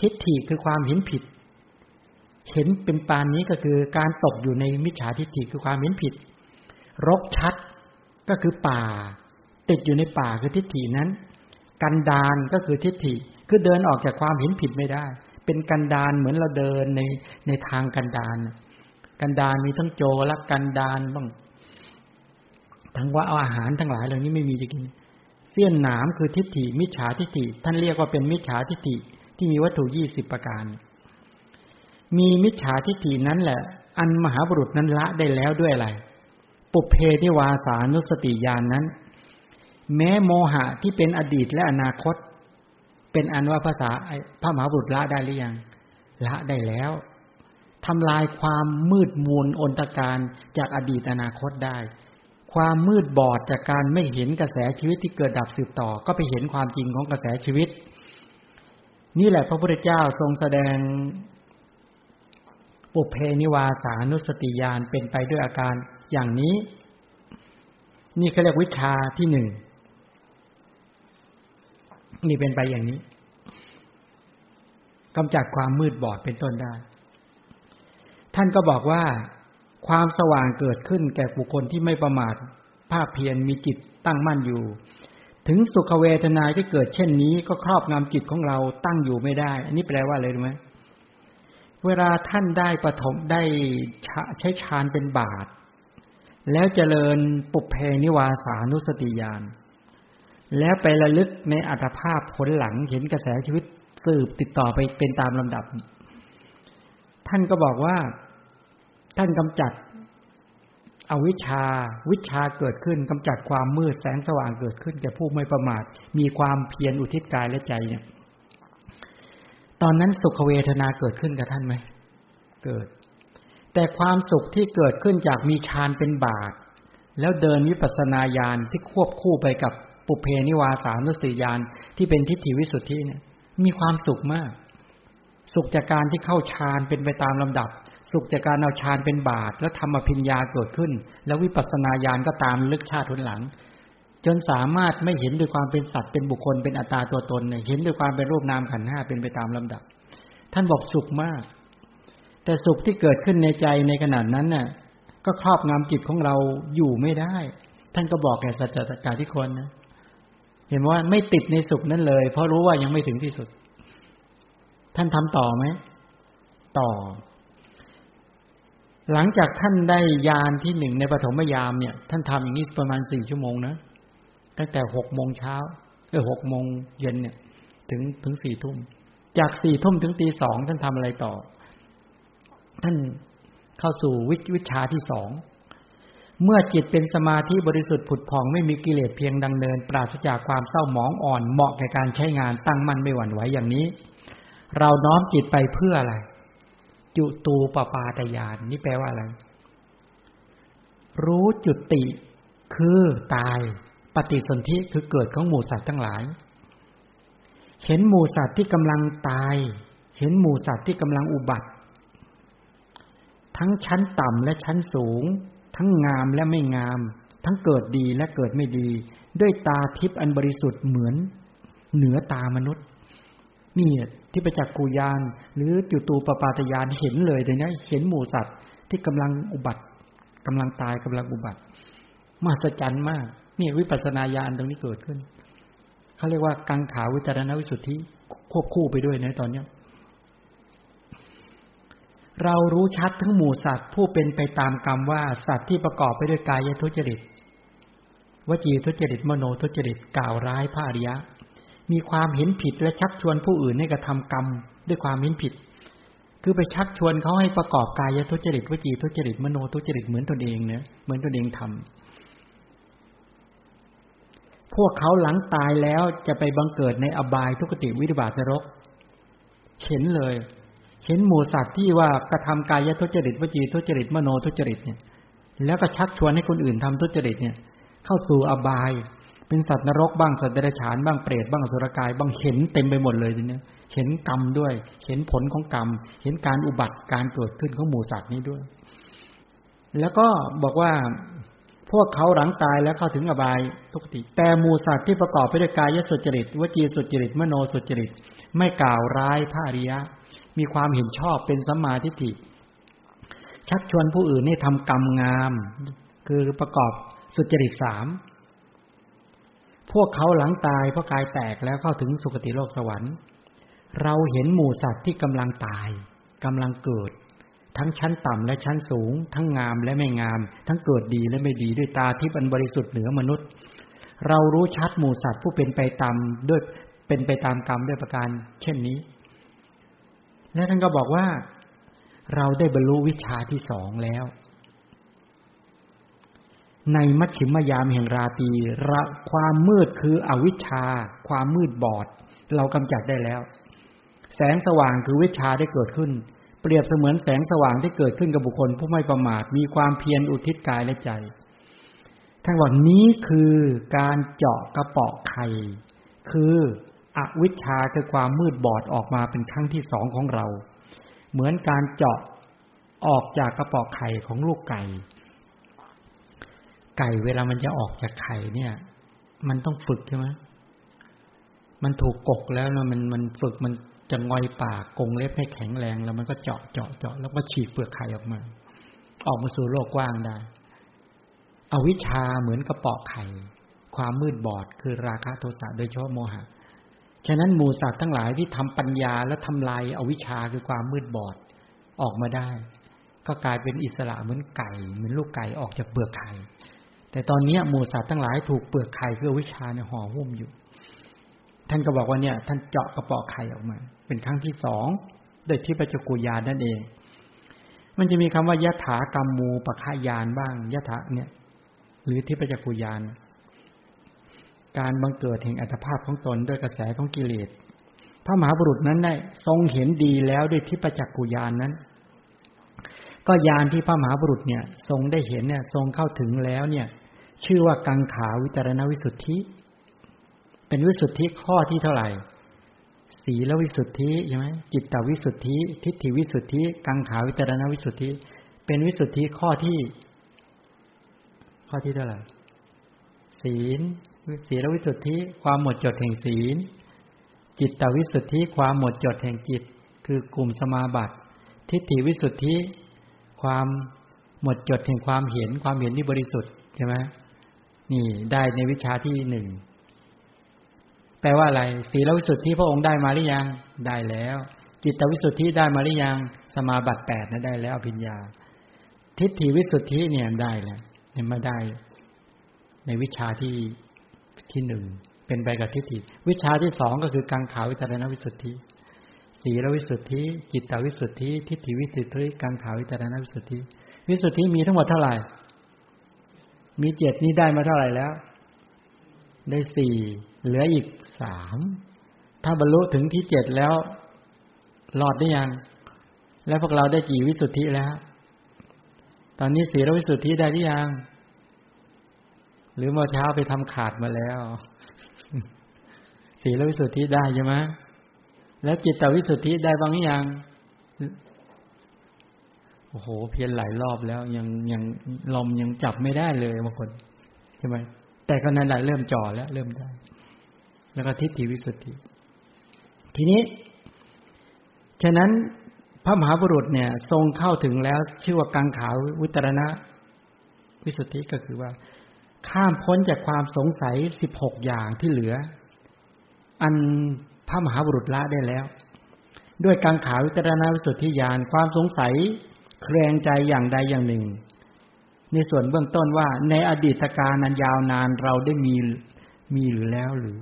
S1: ทิฏฐิคือความเห็นผิด เห็นเป็นปานนี้ก็คือการตกอยู่ในมิจฉาทิฏฐิคือความเห็นผิด รกชัดก็คือป่า ติดอยู่ในป่าคือทิฏฐินั้น กันดานก็คือทิฏฐิ คือเดินออกจากความเห็นผิดไม่ได้ เป็นกันดานเหมือนเราเดินในในทางกันดาน กันดานมีทั้งโจรและกันดานบ้าง ทั้งว่าเอาอาหารทั้งหลายเหล่านี้ไม่มีจะกิน เสี้ยนหนามคือทิฏฐิ มิจฉาทิฏฐิ ท่านเรียกว่าเป็นมิจฉาทิฏฐิที่มีวัตถุยี่สิบประการ มีมิจฉาทิฏฐินั้นแหละ อันมหาบุรุษนั้นละได้แล้วด้วยอะไร ปุเพทิวาสานุสติญาณนนั้น แม้โมหะที่เป็นอดีตและอนาคต เป็นอันว่าภาษาพระมหาบุรุษละได้หรือยังละได้แล้ว ทำลายความมืดมูลอนตการจากอดีตอนาคตได้ ความมืดบอดจากการไม่เห็นกระแสชีวิตที่เกิดดับสืบต่อ ก็ไปเห็นความจริงของกระแสชีวิต นี่แหละพระพุทธเจ้าทรงแสดงปุเพนิวาสานุสติญาณเป็นไปด้วยอาการอย่างนี้ นี่เขาเรียกวิชาที่หนึ่งนี่เป็นไปอย่างนี้กำจัดความมืดบอดเป็นต้นได้ ท่านก็บอกว่าความสว่างเกิดขึ้นแก่บุคคลที่ไม่ประมาท ภาคเพียรมีจิตตั้งมั่นอยู่ ถึงสุขเวทนาที่เกิดเช่นนี้ก็ครอบงำจิตของเราตั้งอยู่ไม่ได้ อันนี้แปลว่าอะไรรู้ไหมเวลาท่านได้ปฐมได้ใช้ฌานเป็นบาท แล้วเจริญปุเพนิวาสานุสติญาณแล้วไประลึกในอัตภาพผลหลังเห็นกระแสชีวิตสืบติดต่อไปเป็นตามลำดับ ท่านก็บอกว่าานกำจัดอวิชชาวิชาเกิดขึ้นกำจัดความมืดแสงสว่างเกิดขึ้นแก่ผู้ไม่ประมาท มีความเพียรอุทิศกายและใจเนี่ย ตอนนั้นสุขเวทนาเกิดขึ้นกับท่านไหมเกิด แต่ความสุขที่เกิดขึ้นจากมีฌานเป็นบาท แล้วเดินวิปัสสนาญาณที่ควบคู่ไปกับปุเพนิวาสานุสติญาณที่เป็นทิฏฐิวิสุทธิเนี่ย มีความสุขมาก สุขจากการที่เข้าฌานเป็นไปตามลำดับ สุขจากการเอาฌานเป็นบาตแล้วทำอภิญญาเกิดขึ้น แล้ววิปัสสนาญาณก็ตามลึกชาติทุนหลัง จนสามารถไม่เห็นด้วยความเป็นสัตว์เป็นบุคคลเป็นอัตตาตัวตนเนี่ยเห็นด้วยความเป็นรูปนามขันห้าเป็นไปตามลำดับ ท่านบอกสุขมาก แต่สุขที่เกิดขึ้นในใจในขนาดนั้นน่ะ ก็ครอบงำจิตของเราอยู่ไม่ได้ ท่านก็บอกแก่สัจจการที่คนนะเห็นว่าไม่ติดในสุขนั้นเลย เพราะรู้ว่ายังไม่ถึงที่สุด ท่านทำต่อไหมต่อ หลังจากท่านได้ยานที่หนึ่งในปฐมยามเนี่ย ท่านทำอย่างนี้ประมาณสี่ชั่วโมงนะตั้งแต่หกโมงเช้าเออหกโมงเย็นเนี่ย ถึงถึงสี่ทุ่ม จากสี่ทุ่มถึงตีสองท่านทำอะไรต่อ ท่านเข้าสู่วิวิชาที่สองเมื่อจิตเป็นสมาธิบริสุทธิ์ผุดผ่องไม่มีกิเลสเพียงดังเนิน ปราศจากความเศร้าหมองอ่อนเหมาะแก่การใช้งานตั้งมั่นไม่หวั่นไหวอย่างนี้ เราน้อมจิตไปเพื่ออะไร จุตูปปาตยานนี่แปลว่าอะไร รู้จุติคือตายปฏิสนธิคือเกิดของหมู่สัตว์ทั้งหลาย เห็นหมู่สัตว์ที่กำลังตาย เห็นหมู่สัตว์ที่กำลังอุบัติ ทั้งชั้นต่ำและชั้นสูง ทั้งงามและไม่งาม ทั้งเกิดดีและเกิดไม่ดี ด้วยตาทิพย์อันบริสุทธิ์เหมือน เหนือตามนุษย์นี่ ที่ไปจากกูยาน หรือจุตูปปาตยานเห็นเลยเลยนะเห็นหมูสัตว์ที่กำลังอุบัติกำลังตายกำลังอุบัติมหัศจรรย์มากนี่วิปัสสนาญาณตรงนี้เกิดขึ้นเขาเรียกว่ากังขาวิจารณวิสุทธิควบคู่ไปด้วยนะตอนเนี้ยเรารู้ชัดทั้งหมู่สัตว์ผู้เป็นไปตามกรรมว่าสัตว์ที่ประกอบไปด้วยกายทุจริตวจีทุจริตมโนทุจริตกล่าวร้ายพระอริยะ มีความเห็นผิดและชักชวนผู้อื่นให้กระทากรรม ด้วยความเห็นผิด คือไปชักชวนเขาให้ประกอบกายทุจริตวจีทุจริตมโนทุจริตเหมือนตนเองเนะเหมือนตนเองทำพวกเขาหลังตายแล้วจะไปบังเกิดในอบายทุกติวิบัตินรกเห็นเลย เห็นหมูสัตว์ที่ว่ากระทำกายทุจริตวจีทุจริตมโนทุจริตเนี่ย แล้วก็ชักชวนให้คนอื่นทำทุจริตเนี่ย เข้าสู่อบาย เป็นสัตว์นรกบ้างสัตว์เดรัจฉานบ้างเปรตบ้างสุรกายบ้างเห็นเต็มไปหมดเลยทีนี้เห็นกรรมด้วย เห็นผลของกรรม เห็นการอุบัติการเกิดขึ้นของหมูสัตว์นี้ด้วย แล้วก็บอกว่าพวกเขาหลังตายแล้วเข้าถึงอบายทุกติ แต่มูสัตว์ที่ประกอบไปด้วยกายสุจริตวจีสุจริตมโนสุจริต ไม่กล่าวร้ายพระอริยะ มีความเห็นชอบเป็นสัมมาทิฏฐิชักชวนผู้อื่นให้ทำกรรมงาม คือประกอบสุจริตสาม พวกเขาหลังตายเพราะกายแตกแล้วเข้าถึงสุคติโลกสวรรค์ เราเห็นหมู่สัตว์ที่กำลังตายกำลังเกิด ทั้งชั้นต่ำและชั้นสูง ทั้งงามและไม่งาม ทั้งเกิดดีและไม่ดีด้วยตาที่อันบริสุทธิ์เหนือมนุษย์ เรารู้ชัดหมู่สัตว์ผู้เป็นไปตามด้วยเป็นไปตามกรรมด้วยประการ เช่นนี้ และท่านก็บอกว่า เราได้บรรลุวิชาที่สองแล้ว ในมัชชิมยามแห่งราตีระความมืดคืออวิชชา ความมืดบอด เรากำจัดได้แล้ว แสงสว่างคือวิชาได้เกิดขึ้น เปรียบเสมือนแสงสว่างที่เกิดขึ้นกับบุคคล ผู้ไม่ประมาทมีความเพียรอุทิศกายและใจท่านว่านี้คือการเจาะกระเปาะไข่คืออวิชชาคือความมืดบอดออกมาเป็นครั้งที่สองของเรา เหมือนการเจาะออกจากกระเปาะไข่ของลูกไก่ ไก่เวลามันจะออกจากไข่เนี่ย มันต้องฝึกใช่ไหมมันถูกกกแล้วนะมันมันฝึกมันจะงอยปากกงเล็บให้แข็งแรง แล้วมันก็เจาะเจาะเจาะแล้วก็ฉีกเปลือกไข่ออกมา ออกมาสู่โลกกว้างได้อวิชชาเหมือนกระปาะไข่ ความมืดบอดคือราคะโทสะโดยเฉพาะโมหะฉะนั้นหมูสัตว์ทั้งหลายที่ทำปัญญาและทำลายอวิชชาคือความมืดบอดออกมาได้ ก็กลายเป็นอิสระเหมือนไก่ เหมือนลูกไก่ออกจากเปลือกไข่ แต่ตอนนี้หมูสัตว์ทั้งหลายถูกเปลือกไข่คืออวิชาเนี่ยห่อหุ้มอยู่ ท่านก็บอกว่าเนี่ย ท่านเจาะกระปาะไข่ออกมา เป็นครั้งที่สองโดยที่ปัจจุกุยานนั่นเอง มันจะมีคำว่ายะถากรรมมูปะขายานบ้างยะถาเนี่ย หรือที่ปัจจุกุยานการบังเกิดแห่งอัตภาพของตนด้วยกระแสของกิเลสพระมหาบุรุษนั้นได้ทรงเห็นดีแล้วด้วยที่ประจักกุยานนั้น ก็ยานที่พระมหาบุรุษเนี่ย ทรงได้เห็นเนี่ย ทรงเข้าถึงแล้วเนี่ย ชื่อว่ากังขาวิจารณวิสุทธิ เป็นวิสุทธิข้อที่เท่าไหร่สีลวิสุทธิใช่ไหมจิตตวิสุทธิ ทิฏฐิวิสุทธิ กังขาวิจารณวิสุทธิ เป็นวิสุทธิข้อที่ ข้อที่เท่าไหร่ศีลศีลวิสุทธิ ความหมดจดแห่งศีล จิตตวิสุทธิ ความหมดจดแห่งจิต คือกลุ่มสมาบัติ ทิฏฐิวิสุทธิ ความหมดจดแห่งความเห็น ความเห็นที่บริสุทธิ์ใช่ไหม นี่ได้ในวิชาที่หนึ่งแปลว่าอะไรศีลวิสุทธิพระองค์ได้มาหรือยังได้แล้ว จิตวิสุทธิได้มาหรือยังสมาบัติแปดนะได้แล้วอภิญญา ทิฏฐิวิสุทธิเนี่ยได้แล้วเนี่ยมาได้ ในวิชาที่ที่หนึ่งเป็นไปกับทิฏฐิวิชาที่สองก็คือกังขาวิจารณวิสุทธิศีลวิสุทธิจิตวิสุทธิทิฏฐิวิสุทธิกังขาวิจารณวิสุทธิ วิสุทธิมีทั้งหมดเท่าไหร่ มีเจ็ดนี้ได้มาเท่าไหร่แล้ว ได้สี่เหลืออีกสามถ้าบรรลุถึงที่เจ็ดแล้ว หลอดได้ยัง แล้วพวกเราได้กี่วิสุทธิแล้ว ตอนนี้สีรวิสุทธิได้หรือยัง หรือเมื่อเช้าไปทำขาดมาแล้ว สีลวิสุทธิได้ใช่ไหมแล้วจิตตวิสุทธิได้บ้างอย่าง โอ้โห เพียนหลายรอบแล้วยังยังลมยังจับไม่ได้เลยบางคนใช่ไหมแต่ก็นั่นแหละเริ่มจ่อแล้ว เริ่มได้ แล้วก็ทิฏฐิวิสุทธิ ทีนี้ ฉะนั้นพระมหาบุรุษเนี่ย ทรงเข้าถึงแล้วชื่อว่ากังขาวิตรณะ วิสุทธิก็คือว่า ข้ามพ้นจากความสงสัยสิบหกอย่างที่เหลือ อันพระมหาบุรุษละได้แล้ว ด้วยกังขาวิตรณวิสุทธิญาณความสงสัย เครงใจอย่างใดอย่างหนึ่ง ในส่วนเบื้องต้นว่า ในอดีตการนันยาวนานเราได้มีมีหรือแล้วหรือ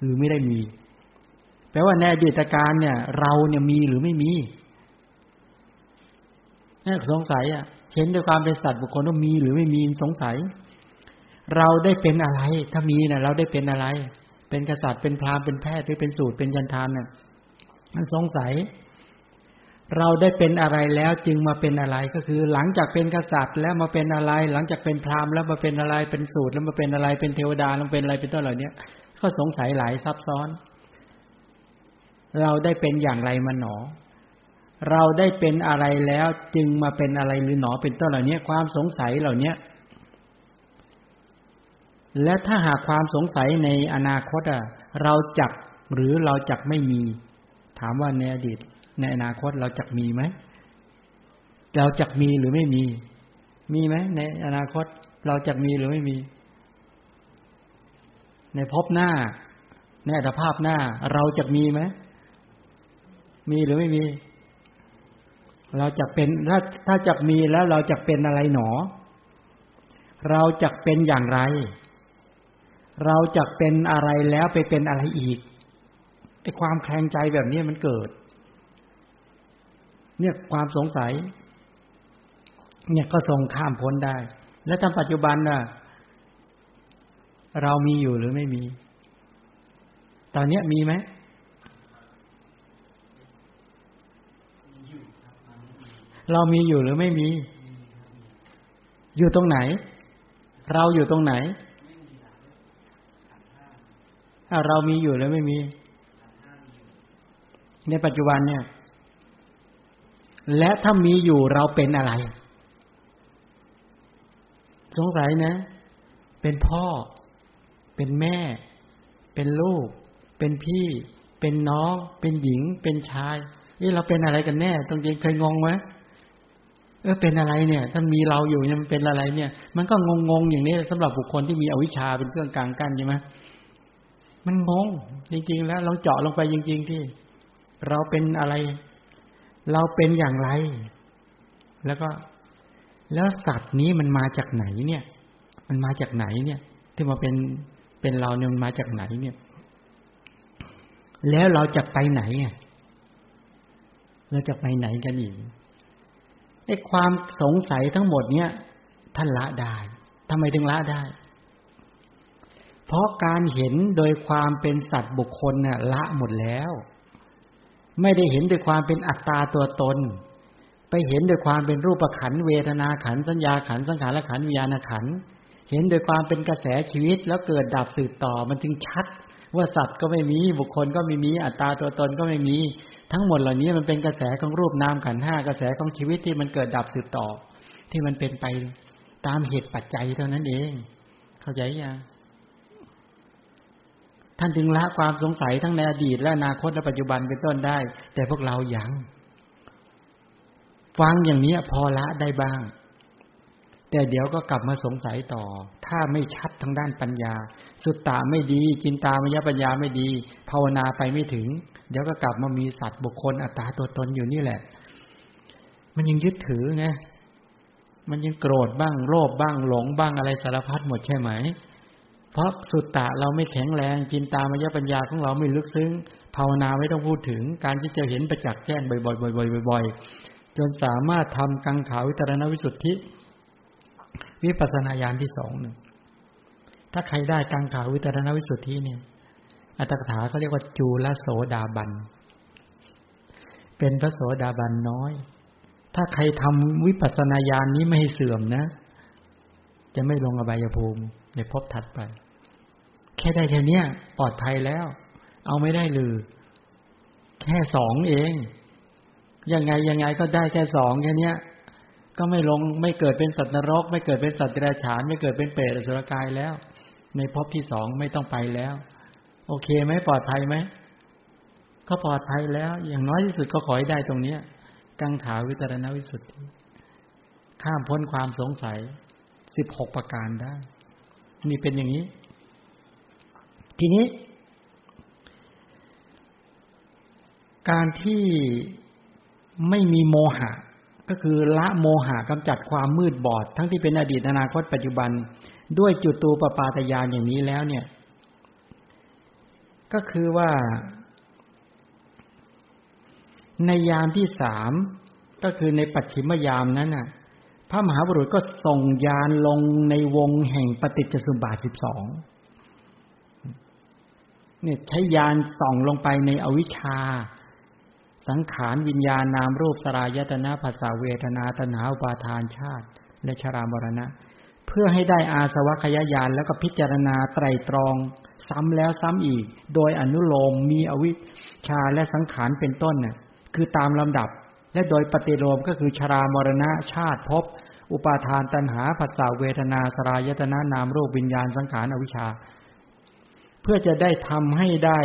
S1: หรือไม่ได้มี แปลว่าในอดีตการเนี่ย เราเนี่ยมีหรือไม่มีนี่สงสัยอะ เห็นด้วยความเป็นสัตว์บุคคลว่ามีหรือไม่มีสงสัย เราได้เป็นอะไร ถ้ามีนะเราได้เป็นอะไร เป็นกษัตริย์เป็นพราหมณ์เป็นแพทย์หรือเป็นสูตรเป็นยันทานน่ะมันสงสัย เราได้เป็นอะไรแล้วจึงมาเป็นอะไรก็คือ หลังจากเป็นกษัตริย์แล้วมาเป็นอะไร หลังจากเป็นพราหมณ์แล้วมาเป็นอะไรเป็นสูตรแล้วมาเป็นอะไรเป็นเทวดาแล้วเป็นอะไรเป็นต้นเหล่านี้ก็สงสัยหลายซับซ้อน เราได้เป็นอย่างไรมาหนอ เราได้เป็นอะไรแล้วจึงมาเป็นอะไรหรือหนอเป็นต้นเหล่านี้ความสงสัยเหล่านี้และถ้าหากความสงสัยในอนาคตอะเราจักหรือเราจักไม่มี ถามว่าในอดีต ในอนาคตเราจะมีไหมเราจะมีหรือไม่มี มีไหมในอนาคตเราจะมีหรือไม่มี ในภพหน้า ในอัตภาพหน้า เราจะมีไหมมีหรือไม่มี เราจะเป็นถ้าถ้าจะมีแล้วเราจะเป็นอะไรหนอ เราจะเป็นอย่างไร เราจะเป็นอะไรแล้วไปเป็นอะไรอีกไอความแคลงใจแบบนี้มันเกิด เนี่ยความสงสัย เนี่ยก็ทรงข้ามพ้นได้ และทำปัจจุบันน่ะ เรามีอยู่หรือไม่มี ตอนนี้มีไหมเรามีอยู่หรือไม่มี อยู่ตรงไหน เราอยู่ตรงไหนเรามีอยู่หรือไม่มี ในปัจจุบันเนี่ย และถ้ามีอยู่เราเป็นอะไร สงสัยนะ เป็นพ่อ เป็นแม่ เป็นลูก เป็นพี่ เป็นน้อง เป็นหญิง เป็นชายนี่เราเป็นอะไรกันแน่ ตรงจริงเคยงงไหมเออเป็นอะไรเนี่ย ถ้ามีเราอยู่เนี่ยมันเป็นอะไรเนี่ย มันก็งงงอย่างนี้สำหรับบุคคลที่มีอวิชชาเป็นเครื่องกลางกั้นใช่ไหมมันงงจริง ๆ แล้วลองเจาะลงไปจริง ๆ ที่ เราเป็นอะไร เราเป็นอย่างไร แล้วก็แล้วสัตว์นี้มันมาจากไหนเนี่ย มันมาจากไหนเนี่ย ที่มาเป็นเป็นเราเนี่ยมันมาจากไหนเนี่ย แล้วเราจะไปไหนอะเราจะไปไหนกันอีกไอ้ความสงสัยทั้งหมดเนี่ยท่านละได้ทำไมถึงละได้ เพราะการเห็นโดยความเป็นสัตว์บุคคลเนี่ยละหมดแล้ว ไม่ได้เห็นด้วยความเป็นอัตตาตัวตน ไปเห็นด้วยความเป็นรูปขันเวทนาขันสัญญาขันสังขารขันวิญญาณขันเห็นโดยความเป็นกระแสชีวิตแล้วเกิดดับสืบต่อมันจึงชัด ว่าสัตว์ก็ไม่มีบุคคลก็ไม่มีอัตตาตัวตนก็ไม่มี ทั้งหมดเหล่านี้มันเป็นกระแสของรูปนามขันห้ากระแสของชีวิตที่มันเกิดดับสืบต่อ ที่มันเป็นไปตามเหตุปัจจัยเท่านั้นเอง เข้าใจยัง ท่านถึงละความสงสัยทั้งในอดีตและอนาคตและปัจจุบันเป็นต้นได้ แต่พวกเรายัางฟังอย่างนี้พอละได้บ้าง แต่เดี๋ยวก็กลับมาสงสัยต่อ ถ้าไม่ชัดทางด้านปัญญา สุตตาไม่ดีจินตามยปัญญาไม่ดี ภาวนาไปไม่ถึง เดี๋ยวก็กลับมามีสัตว์บุคคลอัตตาตัวตนอยู่นี่แหละ มันยังยึดถือไงมันยังโกรธบ้างโลภบ้างหลงบ้างอะไรสารพัดหมดใช่ไหม เพราะสุตตะเราไม่แข็งแรงจินตามยปัญญาของเราไม่ลึกซึ้ง ภาวนาไม่ต้องพูดถึง การที่จะเห็นประจักษ์แจ้งบ่อยๆบ่อยๆบ่อยๆจนสามารถทำกังขาวิตรณวิสุทธิ วิปัสนาญาณที่สองหนึ่งถ้าใครได้กังขาวิตรณวิสุทธิเนี่ยอัตถกถาเขาเรียกว่าจูลโสดาบัน เป็นพระโสดาบันน้อย ถ้าใครทำวิปัสนาญาณนี้ไม่ให้เสื่อมนะ จะไม่ลงอบายภูมิในภพถัดไป แค่ได้แค่นี้ปลอดภัยแล้ว เอาไม่ได้หรือ แค่สองเอง ยังไงยังไงก็ได้แค่สองแค่นี้ก็ไม่ลงไม่เกิดเป็นสัตว์นรก ไม่เกิดเป็นสัตว์เดรัจฉาน ไม่เกิดเป็นเปรตอสุรกายแล้ว ในภพที่สองไม่ต้องไปแล้ว โอเคไหมปลอดภัยไหมก็ปลอดภัยแล้ว อย่างน้อยที่สุดก็ขอให้ได้ตรงเนี้ย กังขาวิตรณวิสุทธิข้ามพ้นความสงสัยสิบหกประการได้ นี่เป็นอย่างนี้ ทีนี้ การที่ไม่มีโมหะ ก็คือละโมหะกำจัดความมืดบอด ทั้งที่เป็นอดีตอนาคตปัจจุบัน ด้วยจุตูปปาตยานอย่างนี้แล้วเนี่ย ก็คือว่า ในยามที่สามก็คือในปัจฉิมยามนั้นน่ะ พระมหาบุรุษก็ส่งยานลงในวงแห่งปฏิจจสุบาทสิบสอง เนี่ยใช้ยานส่องลงไปในอวิชชา สังขารวิญญาณนามรูปสรายตนะภาษาเวทนาตนาอุปาทานชาติ และชรามรณะ เพื่อให้ได้อาสวะขยายานแล้วก็พิจารณาไตรตรองซ้ำแล้วซ้ำอีก โดยอนุโลมมีอวิชชาและสังขารเป็นต้นน่ะคือตามลำดับ และโดยปฏิโลมก็คือชรามรณะชาติภพอุปาทานตัณหาผัสสะเวทนาสรายตนะนามรูปวิญญาณสังขารอวิชชา พื่อจะได้ทำให้ได้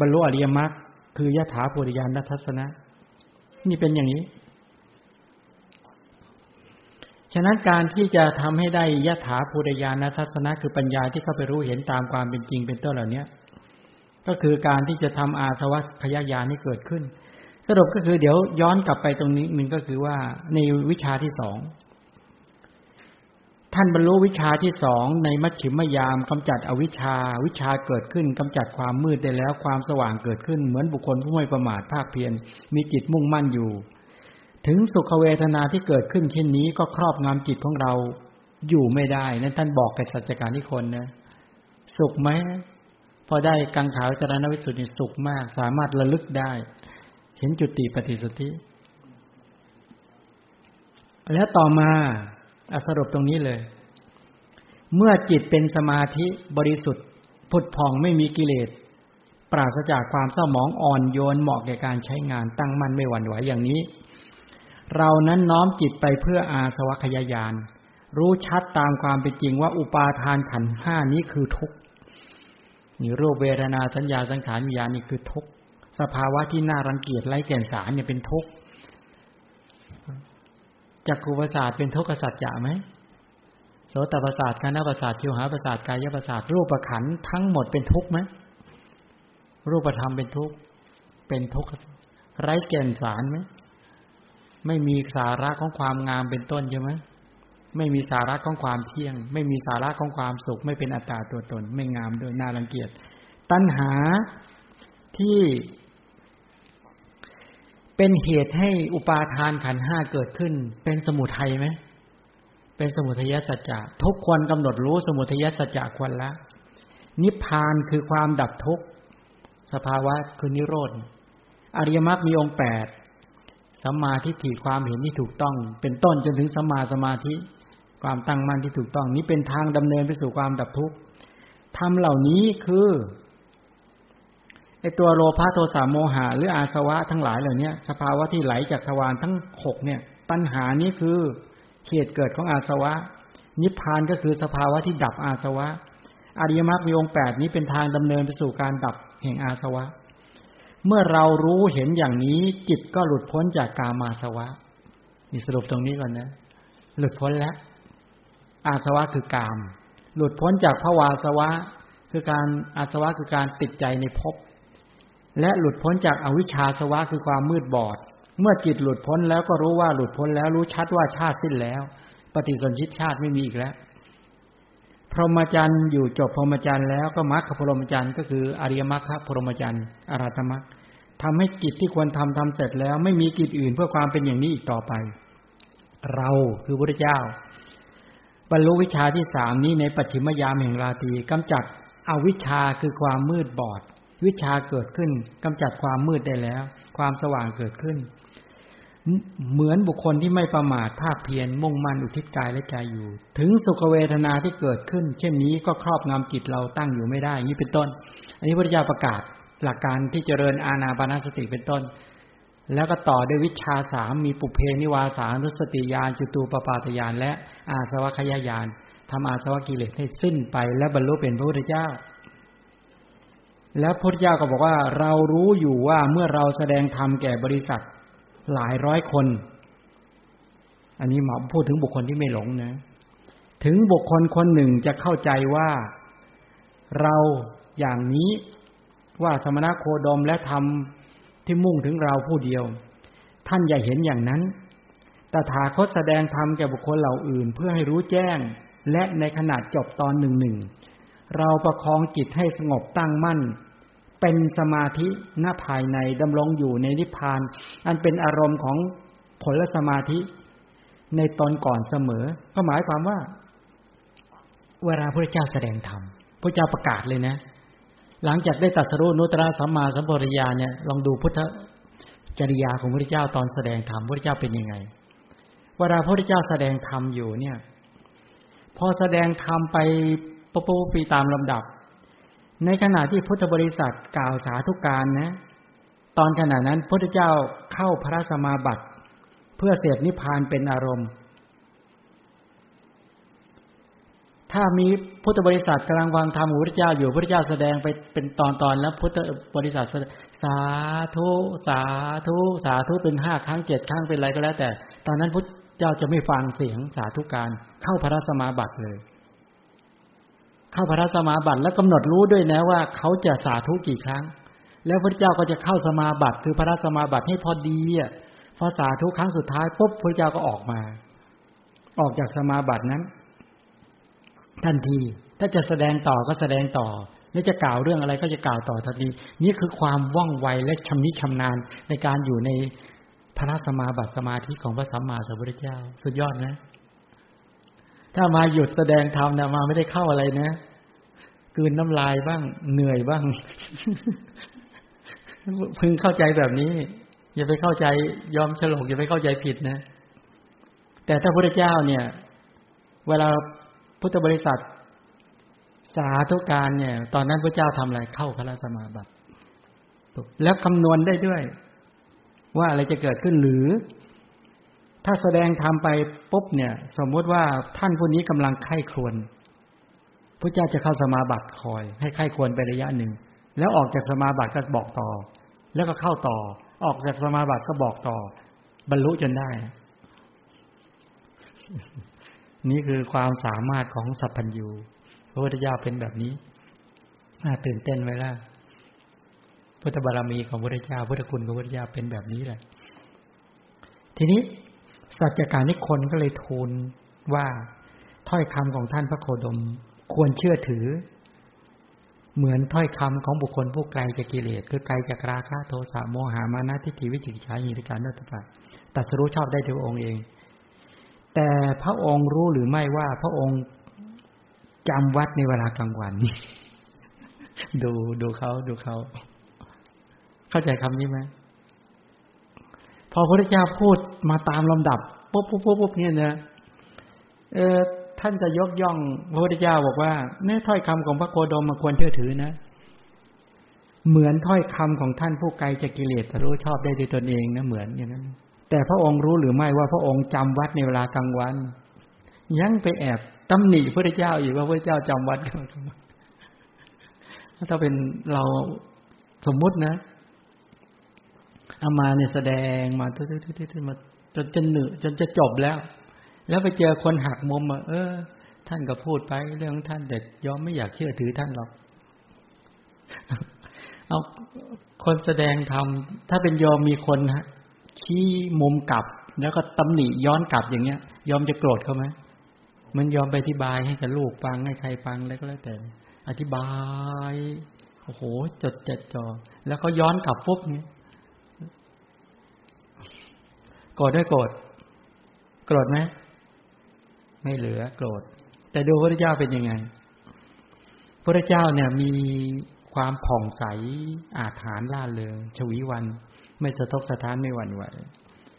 S1: บรรลุอริยมรรคคือยถาปุริยานทัศนะ นี่เป็นอย่างนี้ ฉะนั้นการที่จะทำให้ได้ยถาภูริยานทัศนะ คือปัญญาที่เข้าไปรู้เห็นตามความเป็นจริงเป็นต้นเหล่านี้ก็คือการที่จะทำอาสวัคยายานให้เกิดขึ้น สรุปก็คือเดี๋ยวย้อนกลับไปตรงนี้หนึ่งก็คือว่าในวิชาที่สอง ท่านบรรลุวิชาที่สองในมัชฌิมยามกำจัดอวิชา วิชาเกิดขึ้นกำจัดความมืดได้แล้วความสว่างเกิดขึ้น เหมือนบุคคลผู้ไม่ประมาทภาคเพียรมีจิตมุ่งมั่นอยู่ ถึงสุขเวทนาที่เกิดขึ้นเช่นนี้ก็ครอบงำจิตของเราอยู่ไม่ได้ นั่นท่านบอกกับสัจการนิคนนะ สุขไหมพอได้กังขาวจรณวิสุทธิสุขมาก สามารถระลึกได้ เห็นจุติปฏิสติแล้วต่อมา อสรุปตรงนี้เลย เมื่อจิตเป็นสมาธิบริสุทธิ์ผุดผ่องไม่มีกิเลส ปราศจากความเศร้าหมองอ่อนโยนเหมาะแก่การใช้งานตั้งมั่นไม่หวั่นไหวอย่างนี้ เรานั้นน้อมจิตไปเพื่ออาสวัคยายาน รู้ชัดตามความเป็นจริงว่าอุปาทานขันห้านี้คือทุกข์นี่รูปเวทนาสัญญาสังขารวิญญาณนี่คือทุกข์สภาวะที่น่ารังเกียจไร้แก่นสารเนี่ยเป็นทุกข์ จักรุประสาทเป็นทุกขสัจจะไหมโสตประสาทคณะประสาททิวหาประสาทกายประสาทรูปประขันทั้งหมดเป็นทุกข์ไหมรูปธรรมเป็นทุกข์เป็นทุกข์ไร้แก่นสารไหมไม่มีสาระของความงามเป็นต้นใช่ไหมไม่มีสาระของความเที่ยง ไม่มีสาระของความสุข ไม่เป็นอัตตาตัวตน ไม่งามโดยน่ารังเกียจ ตัณหาที่ เป็นเหตุให้อุปาทานขันห้าเกิดขึ้น เป็นสมุทัยไหมเป็นสมุทัยสัจจะทุกควรกำหนดรู้สมุทัยสัจจะควรละ นิพพานคือความดับทุกข์สภาวะคือนิโรธอริยมรรคมีองค์แปดสัมมาทิฏฐิความเห็นที่ถูกต้อง เป็นต้นจนถึงสัมมาสมาธิ ความตั้งมั่นที่ถูกต้อง นี้เป็นทางดำเนินไปสู่ความดับทุกข์ทำเหล่านี้คือ ไอตัวโลภะโทสะโมหะหรืออาสวะทั้งหลายเหล่านี้สภาวะที่ไหลจากทวารทั้งหกเนี่ยปัญหานี้คือเหตุเกิดของอาสวะ นิพพานก็คือสภาวะที่ดับอาสวะอริยมรรคมีองค์แปดนี้เป็นทางดำเนินไปสู่การดับแห่งอาสวะ เมื่อเรารู้เห็นอย่างนี้ จิตก็หลุดพ้นจากกามาสวะนี่สรุปตรงนี้ก่อนนะ หลุดพ้นแล้ว อาสวะคือกาม หลุดพ้นจากภวาสวะ คือการอาสวะคือการติดใจในภพ และหลุดพ้นจากอวิชชาสวะคือความมืดบอด เมื่อจิตหลุดพ้นแล้วก็รู้ว่าหลุดพ้นแล้วรู้ชัดว่าชาติสิ้นแล้ว ปฏิสนธิชาติไม่มีอีกแล้ว พรหมจรรย์อยู่จบพรหมจรรย์แล้วก็มรรคพรหมจรรย์ก็คืออริยมรรคพรหมจรรย์อรัตมรรคทำให้กิจที่ควรทำทำเสร็จแล้ว ไม่มีกิจอื่นเพื่อความเป็นอย่างนี้อีกต่อไป เราคือพระเจ้า บรรลุวิชาที่สามนี้ในปัจฉิมยามแห่งราตรีกำจัดอวิชชาคือความมืดบอด วิชาเกิดขึ้นกำจัดความมืดได้แล้ว ความสว่างเกิดขึ้น เหมือนบุคคลที่ไม่ประมาทภาคเพียรมุ่งมั่นอุทิศกายและใจอยู่ ถึงสุขเวทนาที่เกิดขึ้น เช่นนี้ก็ครอบงำจิตเราตั้งอยู่ไม่ได้นี้เป็นต้น อันนี้พระพุทธเจ้าประกาศหลักการที่เจริญอาณาปานสติเป็นต้น แล้วก็ต่อด้วยวิชาสามมีปุเพนิวาสานุสติญาณจุตูปปาตญาณและอาสวัคยายานทำอาสวะกิเลสให้สิ้นไปและบรรลุเป็นพระพุทธเจ้า แล้วพระพุทธเจ้าก็บอกว่าเรารู้อยู่ว่าเมื่อเราแสดงธรรมแก่บริษัทหลายร้อยคน อันนี้หมอพูดถึงบุคคลที่ไม่หลงนะ ถึงบุคคลคนหนึ่งจะเข้าใจว่า เราอย่างนี้ว่าสมณะโคดมและธรรมที่มุ่งถึงเราผู้เดียว ท่านอย่าเห็นอย่างนั้น ตถาคตแสดงธรรมแก่บุคคลเหล่าอื่น เพื่อให้รู้แจ้ง และในขนาดจบตอนหนึ่งหนึ่ง เราประคองจิตให้สงบตั้งมั่น เป็นสมาธิหน้าภายในดำรงอยู่ในนิพพาน อันเป็นอารมณ์ของผลสมาธิ ในตอนก่อนเสมอ ก็หมายความว่า เวลาพระเจ้าแสดงธรรมพระเจ้าประกาศเลยนะ หลังจากได้ตัดสรุนุตระสัมมาสัมปวิยาเนี่ยลองดูพุทธจริยาของพระเจ้าตอนแสดงธรรมพระเจ้าเป็นยังไง เวลาพระเจ้าแสดงธรรมอยู่เนี่ย พอแสดงธรรมไป ปุ๊บปีตามลำดับ ในขณะที่พุทธบริษัทกล่าวสาธุการนะ ตอนขณะนั้นพระเจ้าเข้าพระสมาบัติ เพื่อเสดนิพพานเป็นอารมณ์ ถ้ามีพุทธบริษัทกำลังวางธรรมพระเจ้าอยู่พระเจ้าแสดงไปเป็นตอนตอนแล้วพุทธบริษัทสาธุสาธุสาธุเป็นห้าครั้งเจ็ดครั้งเป็นอะไรก็แล้ว แต่ ตอนนั้นพุทธเจ้าจะไม่ฟังเสียงสาธุการเข้าพระสมาบัติเลย เข้าพระสมาบัติแล้วกำหนดรู้ด้วยนะว่าเขาจะสาธุกี่ครั้ง แล้วพระเจ้าก็จะเข้าสมาบัติคือพระสมาบัติให้พอดีอะพอสาธุครั้งสุดท้ายปุ๊บพระเจ้าก็ออกมา ออกจากสมาบัตินั้น ทันที ถ้าจะแสดงต่อก็แสดงต่อแล้วจะกล่าวเรื่องอะไรก็จะกล่าวต่อทันทีนี่คือความว่องไวและชำนิชำนาญในการอยู่ในพระสมาบัติสมาธิของพระสัมมาสัมพุทธเจ้า สุดยอดนะ ถ้ามาหยุดแสดงธรรมนะมาไม่ได้เข้าอะไรนะกืนน้ำลายบ้าง เหนื่อยบ้างพึงเข้าใจแบบนี้ อย่าไปเข้าใจยอมฉลกอย่าไปเข้าใจผิดนะ แต่ถ้าพระเจ้าเนี่ย เวลาพุทธบริษัท สาธุการเนี่ย ตอนนั้นพระเจ้าทำอะไรเข้าพระสมาบัติแล้วคำนวณได้ด้วย ว่าอะไรจะเกิดขึ้นหรือ ถ้าแสดงทำไปปุ๊บเนี่ย สมมติว่าท่านผู้นี้กำลังไข้ครวนพระเจ้าจะเข้าสมาบัติคอย ให้ไข้ควรไประยะหนึ่ง แล้วออกจากสมาบัติก็บอกต่อ แล้วก็เข้าต่อ ออกจากสมาบัติก็บอกต่อ บรรลุจนได้ นี่คือความสามารถของสัพพัญญูพระพุทธเจ้าเป็นแบบนี้น่าตื่นเต้นไว้ล้วพุทธบารมีของพระพุทธเจ้าพุทธคุณของพระพุทธเจ้าเป็นแบบนี้แหละ ทีนี้ สัจการนิคนก็เลยทูลว่าถ้อยคำของท่านพระโคดม ควรเชื่อถือ เหมือนถ้อยคำของบุคคลผู้ไกลจากกิเลสคือไกลจากราคะโทสะโมหามานะทิฏฐิวิจิกิจฉาหิริการนัตตะตัดสรู้ชอบได้ด้วยองค์เอง แต่พระองค์รู้หรือไม่ว่าพระองค์จำวัดในเวลากลางวันดูดูเขาดูเขา เข้าใจคำนี้ไหม พอพระเจ้าพูดมาตามลำดับปุ๊บปุ๊บปุ๊บปุ๊บเนี่ยนะเออท่านจะยกย่องพระพุทธเจ้าบอกว่าเนื้อถ้อยคำของพระโคดมมาควรเชื่อถือนะ เหมือนถ้อยคำของท่านผู้ไกลจากกิเลสรู้ชอบได้ด้วยตนเองนะเหมือนอย่างนั้น แต่พระองค์รู้หรือไม่ว่าพระองค์จำวัดในเวลากลางวัน ยังไปแอบตำหนิพระพุทธเจ้าอีกว่าพระเจ้าจำวัดกันถ้าเป็นเราสมมุตินะ อามาเนี่ยแสดงมาทุกๆมาจนจะเหนื่อยจนจะจบแล้ว แล้วไปเจอคนหักมุมอะเออ ท่านก็พูดไปเรื่องท่านเด็ดยอมไม่อยากเชื่อถือท่านหรอกเอาคนแสดงทำถ้าเป็นยอมมีคนฮะชี้มุมกลับ แล้วก็ตำหนิย้อนกลับอย่างเงี้ย ยอมจะโกรธเขาไหมมันยอมไปอธิบายให้กับลูกฟังให้ใครฟังแล้วก็แล้วแต่ อธิบายโอ้โหจดเจ็ดจอแล้วเขาย้อนกลับปุ๊บเนี้ย โกรธได้โกรธโกรธไหมไม่เหลือโกรธ แต่ดูพระเจ้าเป็นยังไง พระเจ้าเนี่ยมีความผ่องใสอาถรรพ์ล่าเริงชวีวัน ไม่สะทกสะท้านไม่หวั่นไหว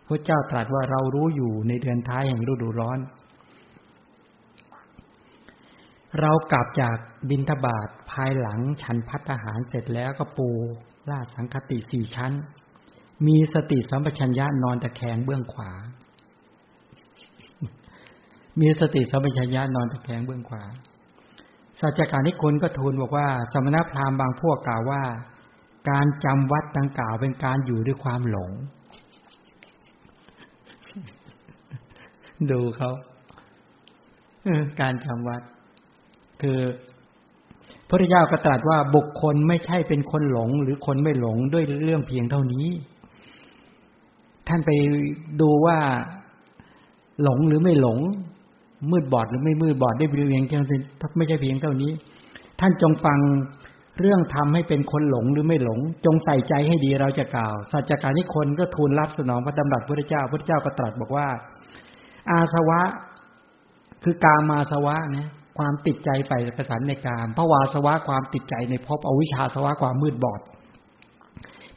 S1: พระเจ้าตรัสว่าเรารู้อยู่ในเดือนท้ายแห่งฤดูร้อน เรากลับจากบินทบาทภายหลัง ฉันพัฒหารเสร็จแล้วก็ปูล่าสังคติสี่ชั้น มีสติสัมปชัญญะนอนตะแคงเบื้องขวา มีสติสัมปชัญญะนอนตะแคงเบื้องขวาสัจการนิคุณก็ทูลบอกว่า สมณพราหมณ์บางพวกกล่าวว่า การจำวัดดังกล่าวเป็นการอยู่ด้วยความหลง ดูเขาการจำวัด คือพระเจ้าก็ตรัสว่าบุคคลไม่ใช่เป็นคนหลง หรือคนไม่หลงด้วยเรื่องเพียงเท่านี้ ท่านไปดูว่าหลงหรือไม่หลง มืดบอดหรือไม่มืดบอดได้เพียงแค่ไม่ใช่เพียงเท่านี้ ท่านจงฟังเรื่องทำให้เป็นคนหลงหรือไม่หลง จงใส่ใจให้ดีเราจะกล่าว สัจการนิคนก็ทูลรับสนองพระดำรัสพระเจ้าพระเจ้าก็ตรัสบอกว่า อาสวะ คือกามาสวะเนี่ยความติดใจไปประสานในการภาวาสวะความติดใจในภพอวิชชาสวะความมืดบอด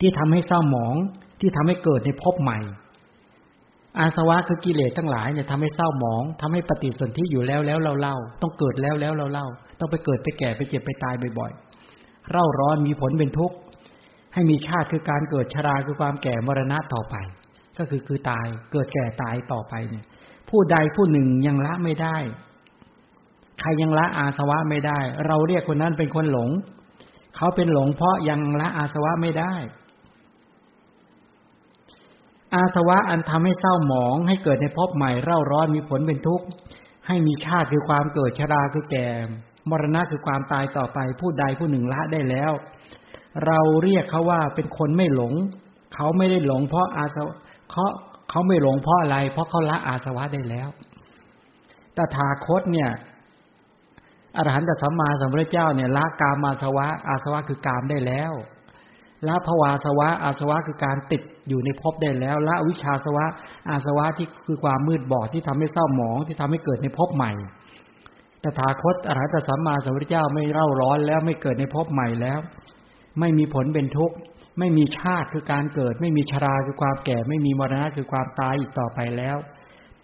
S1: ที่ทำให้เศร้าหมอง ที่ทำให้เกิดในภพใหม่ อาสวะคือกิเลสทั้งหลายเนี่ยทำให้เศร้าหมองทำให้ปฏิสนธิอยู่แล้วแล้วเราเล่าต้องเกิดแล้วแล้วเราเล่าต้องไปเกิดไปแก่ไปเจ็บไปตายบ่อยๆเร่าร้อนมีผลเป็นทุกข์ให้มีชาติคือการเกิดชราคือความแก่มรณะต่อไป ก็คือคือตายเกิดแก่ตายต่อไปเนี่ย ผู้ใดผู้หนึ่งยังละไม่ได้ ใครยังละอาสวะไม่ได้ เราเรียกคนนั้นเป็นคนหลง เขาเป็นหลงเพราะยังละอาสวะไม่ได้ อาสวะอันทำให้เศร้าหมองให้เกิดในภพใหม่เร่าร้อนมีผลเป็นทุกข์ ให้มีชาติคือความเกิดชราคือแก่ มรณะคือความตายต่อไปผู้ใดผู้หนึ่งละได้แล้ว เราเรียกเขาว่าเป็นคนไม่หลง เขาไม่ได้หลง เพราะอาสวะเขาเขาไม่หลงเพราะอะไร เพราะเขาละอาสวะได้แล้วตถาคตเนี่ยอรหันตสัมมาสัมพุทธเจ้าเนี่ยละกามาสวะ อาสวะคือกามได้แล้ว ละภวาสวะ อาสวะคือการติดอยู่ในภพได้แล้วละวิชาสวะ อาสวะที่คือความมืดบอดที่ทำให้เศร้าหมองที่ทำให้เกิดในภพใหม่ตถาคตอรหัตสัมมาสัมพุทธเจ้าไม่เร่าร้อนแล้วไม่เกิดในภพใหม่แล้ว ไม่มีผลเป็นทุกข์ไม่มีชาติคือการเกิด ไม่มีชราคือความแก่ ไม่มีมรณะคือความตายอีกต่อไปแล้ว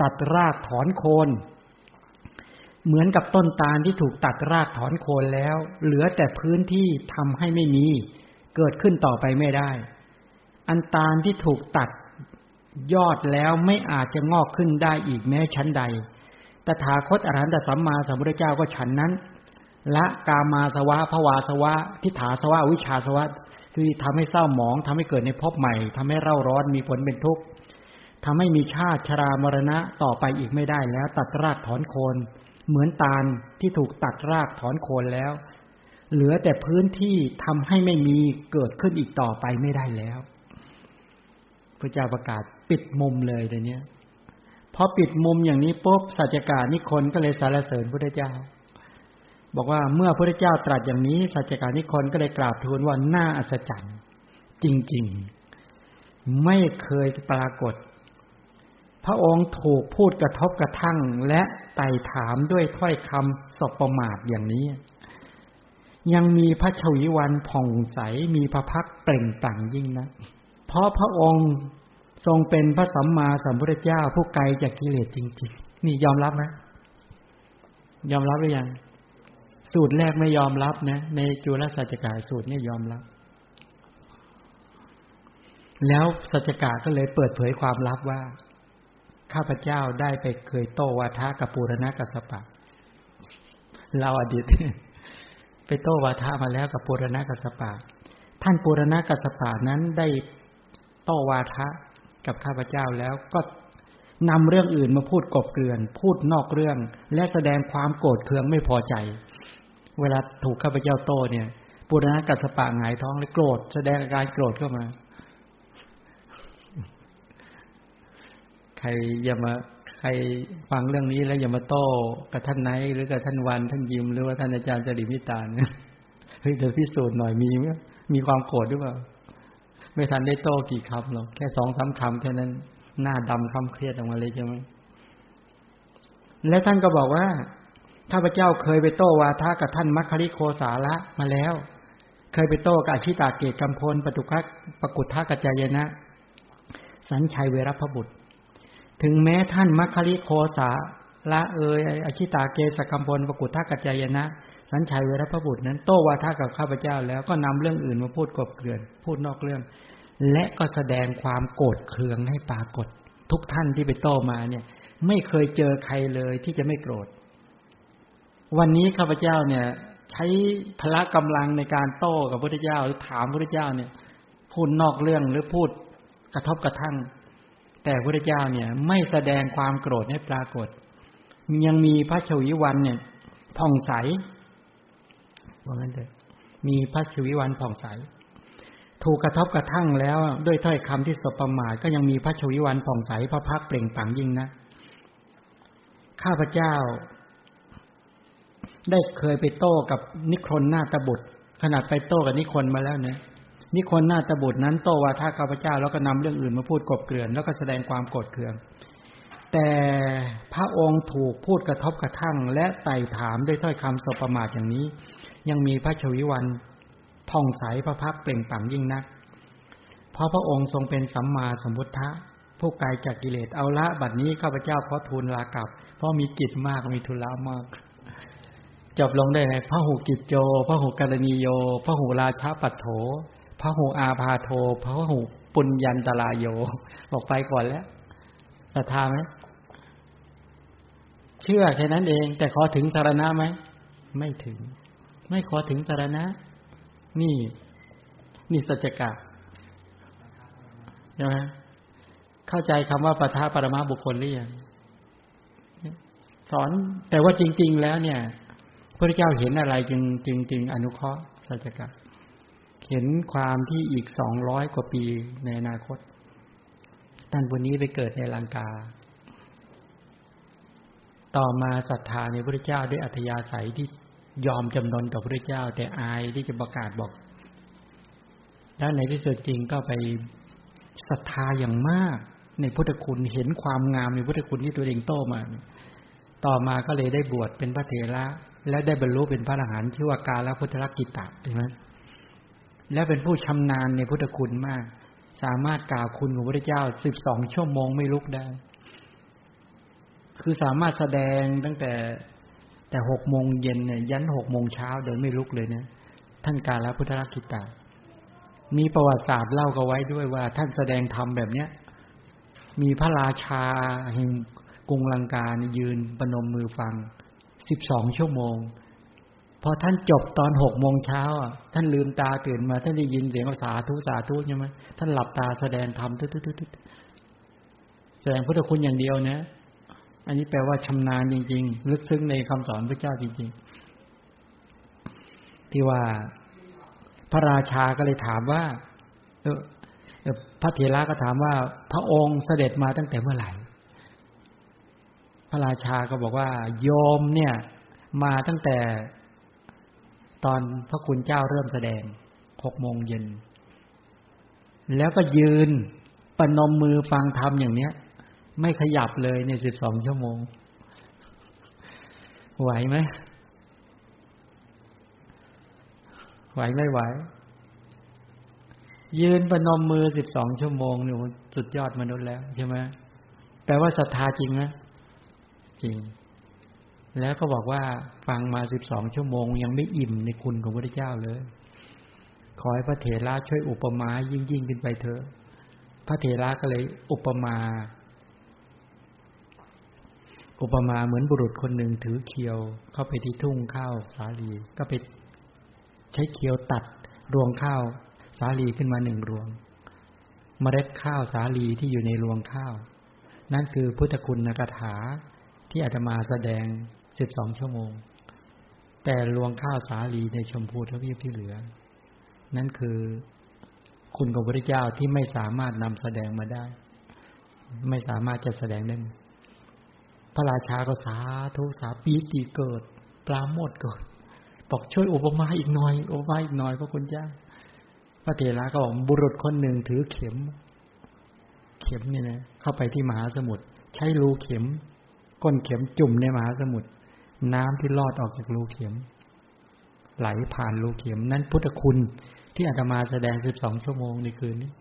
S1: ตัดรากถอนโคน เหมือนกับต้นตาลที่ถูกตัดรากถอนโคนแล้ว เหลือแต่พื้นที่ทำให้ไม่มี เกิดขึ้นต่อไปไม่ได้ อันตาลที่ถูกตัดยอดแล้วไม่อาจจะงอกขึ้นได้อีกแม้ชั้นใด ตถาคตอรหันตสัมมาสัมพุทธเจ้าก็ฉันนั้น ละกามาสวะภวาสวะ ทิฏฐาสวะ วิชาสวะ คือทำให้เศร้าหมองทำให้เกิดในภพใหม่ทำให้เร่าร้อนมีผลเป็นทุกข์ทำให้มีชาติชรามรณะต่อไปอีกไม่ได้แล้ว ตัดรากถอนโคน เหมือนตาลที่ถูกตัดรากถอนโคนแล้ว เหลือแต่พื้นที่ทำให้ไม่มีเกิดขึ้นอีกต่อไปไม่ได้แล้ว พระเจ้าประกาศปิดมุมเลยเดี๋ยวนี้พอปิดมุมอย่างนี้ปุ๊บสัจการนิคนก็เลยสารเสริญพระเจ้า บอกว่าเมื่อพระเจ้าตรัสอย่างนี้สัจการนิคนก็เลยกราบทูลว่าน่าอัศจรรย์ จริง ๆ ไม่เคยปรากฏ พระองค์ถูกพูดกระทบกระทั่งและไต่ถามด้วยถ้อยคำสบประมาทอย่างนี้ ยังมีพระชวีวันผ่องใสมีพระพักเปล่งต่างยิ่งนะ เพราะพระองค์ทรงเป็นพระสัมมาสัมพุทธเจ้าผู้ไกลจากกิเลสจริง ๆ นี่ยอมรับไหมยอมรับหรือยัง สูตรแรกไม่ยอมรับนะ ในจุลสัจกาสูตรนี่ยอมรับ แล้วสัจกาก็เลยเปิดเผยความลับว่า ข้าพเจ้าได้ไปเคยโตวาทะกับปูรณะกัสปะเราอดีต ไปโต้วาทะมาแล้วกับปุรณะกัสปะ ท่านปุรณะกัสปะนั้นได้โต้วาทะกับข้าพเจ้าแล้วก็นำเรื่องอื่นมาพูดกบเกลื่อน พูดนอกเรื่อง และแสดงความโกรธเคืองไม่พอใจ เวลาถูกข้าพเจ้าโต้เนี่ยปุรณะกัสปะหงายท้องเลยโกรธ แสดงอาการโกรธเข้ามา ใครอย่ามา ใครฟังเรื่องนี้แล้วอย่ามาโต้กับท่านไหนหรือกับท่านวัน ท่านยิมหรือว่าท่านอาจารย์จริมิตาเนี่ยเฮ้ยเดี๋ยวพิสูจน์หน่อยมีไหมมีความโกรธหรือเปล่า ไม่ทันได้โต้กี่คำหรอกแค่สองสาคำแค่นั้น หน้าดำคำเครียดออกมาเลยใช่ไหมและท่านก็บอกว่าข้าพเจ้าเคยไปโต้วาทะกับท่านมัคคิโคสาระมาแล้ว เคยไปโต้กับอชิตาเกตกำพลปตุคักปกุทธกัจจายนะ สัญชัยเวรพบุตร ถึงแม้ท่านมัคคิโคสาละเอยอชิตาเกสกัมพลปกุทักกัจจายนะ สัญชัยเวรพบุตรนั้น โตวาทากับข้าพเจ้าแล้วก็นำเรื่องอื่นมาพูดกบเกลื่อน พูดนอกเรื่อง และก็แสดงความโกรธเคืองให้ปรากฏ ทุกท่านที่ไปโตมาเนี่ย ไม่เคยเจอใครเลยที่จะไม่โกรธ วันนี้ข้าพเจ้าเนี่ย ใช้พละกำลังในการโต้กับพระพุทธเจ้าหรือถามพระพุทธเจ้าเนี่ย พูดนอกเรื่องหรือพูดกระทบกระทั่ง แต่พระเจ้าเนี่ย ไม่แสดงความโกรธให้ปรากฏ ยังมีพระชวิวันเนี่ยผ่องใสว่างั้นเลยมีพระชวิวันผ่องใส ถูกกระทบกระทั่งแล้วด้วยถ้อยคำที่สบประมาทก็ยังมีพระชวิวันผ่องใสพระพักเปล่งปังยิ่งนะข้าพเจ้า ได้เคยไปโต้กับนิครนหน้าตบุตร ขนาดไปโต้กับนิครนมาแล้วเนี่ย นิคนหน้าตบุตรนั้นโตว่าถ้าข้าพเจ้าแล้วก็นำเรื่องอื่นมาพูดกบเกลื่อน แล้วก็แสดงความโกรธเคือง แต่พระองค์ถูกพูดกระทบกระทั่ง และไต่ถามด้วยถ้อยคำสบประมาทอย่างนี้ ยังมีพระชวิวันผ่องใสพระพักเปล่งปั่งยิ่งนัก เพราะพระองค์ทรงเป็นสัมมาสัมพุทธะผู้ไกลจากกิเลสเอาละบัดนี้ข้าพเจ้าขอทูลลากลับ เพราะมีกิจมากมีทุละมากจบลงได้ไงพระหูกิจโจพระหูกรณีโยพระหูราชาปัตโถ พระหูอาพาโทพระหูปุญญันตลาโยบอกไปก่อนแล้วศรัทธาไหมเชื่อแค่นั้นเอง แต่ขอถึงสารณะไหมไม่ถึง ไม่ขอถึงสารณะ นี่ นี่สัจกะใช่ไหมเข้าใจคำว่าปทาปรมาบุคคลหรือยังสอนแต่ว่าจริง ๆ แล้วเนี่ยพระเจ้าเห็นอะไรจึงจึงจึงอนุเคราะห์สัจกะ เห็นความที่อีกสองร้อยกว่าปีในอนาคต ท่านวันนี้ไปเกิดในลังกา ต่อมาศรัทธาในพระเจ้าด้วยอัธยาศัยที่ยอมจำนนต่อพระเจ้า แต่อายที่จะประกาศบอกแล้วในที่สุดจริงก็ไปศรัทธาอย่างมาก ในพุทธคุณเห็นความงามในพุทธคุณที่ตัวเองโตมา ต่อมาก็เลยได้บวชเป็นพระเถระและได้บรรลุเป็นพระอรหันต์ชื่อว่ากาละพุทธรักิตะใช่ไหม และเป็นผู้ชำนาญในพุทธคุณมาก สามารถกล่าวคุณของพระเจ้าสิบสองชั่วโมงไม่ลุกได้ คือสามารถแสดงตั้งแต่แต่หกโมงเย็นเนี่ยยันหกโมงเช้าเดินไม่ลุกเลยเนะท่านกาลพุทธรักิตามีประวัติศาสตร์เล่ากันไว้ด้วยว่า ท่านแสดงธรรมแบบเนี้ย มีพระราชาแห่งกรุงลังกายืนประนมมือฟังสิบสองชั่วโมง พอท่านจบตอนหกโมงเช้าอะท่านลืมตาตื่นมา ท่านได้ยินเสียงภาษาทุสาทุใช่ไหมท่านหลับตาแสดงธรรมทุดๆแสดงพุทธคุณอย่างเดียวนะ อันนี้แปลว่าชำนาญจริง ๆ ลึกซึ้งในคำสอนพระเจ้าจริง ๆ ที่ว่าพระราชาก็เลยถามว่าเออพระเถระก็ถามว่า พระองค์เสด็จมาตั้งแต่เมื่อไหร่ พระราชาก็บอกว่า โยมเนี่ย มาตั้งแต่ ตอนพระคุณเจ้าเริ่มแสดงหกโมงเย็น แล้วก็ยืนปนมมือฟังธรรมอย่างเนี้ย ไม่ขยับเลยในสิบสองชั่วโมง ไหวไหมไหวไม่ไหว ยืนประนมมือสิบสองชั่วโมงเนี่ยสุดยอดมนุษย์แล้วใช่ไหมแปลว่าศรัทธาจริงนะจริง แล้วก็บอกว่าฟังมาสิบสองชั่วโมง ยังไม่อิ่มในคุณของพระเจ้าเลย ขอให้พระเถระช่วยอุปมายิ่งยิ่งขึ้นไปเถอะ พระเถระก็เลยอุปมา อุปมาเหมือนบุรุษคนหนึ่งถือเคียว เข้าไปที่ทุ่งข้าวสาลีก็ไปใช้เคียวตัดรวงข้าวสาลีขึ้นมาหนึ่งรวงเมล็ดข้าวสาลีที่อยู่ในรวงข้าว นั่นคือพุทธคุณนกถาที่อาตมาแสดง สิบสองชั่วโมง แต่รวงข้าวสาลีในชมพูทวีปที่เหลือ นั่นคือคุณของพระเจ้าที่ไม่สามารถนำแสดงมาได้ ไม่สามารถจะแสดงได้ พระราชาก็สาธุสาปีติเกิด ปราโมทเกิด บอกช่วยอุปมาอีกหน่อยอุปมาอีกหน่อยพระคุณเจ้าพระเถระก็บอกบุรุษคนหนึ่งถือเข็ม เข็มนี่นะเข้าไปที่มหาสมุทรใช้รูเข็ม ก้นเข็มจุ่มในมหาสมุทร น้ำที่ลอดออกจากรูเข็ม ไหลผ่านรูเข็ม นั้นพุทธคุณที่อาตมาแสดงสิบสองชั่วโมงในคืนนี้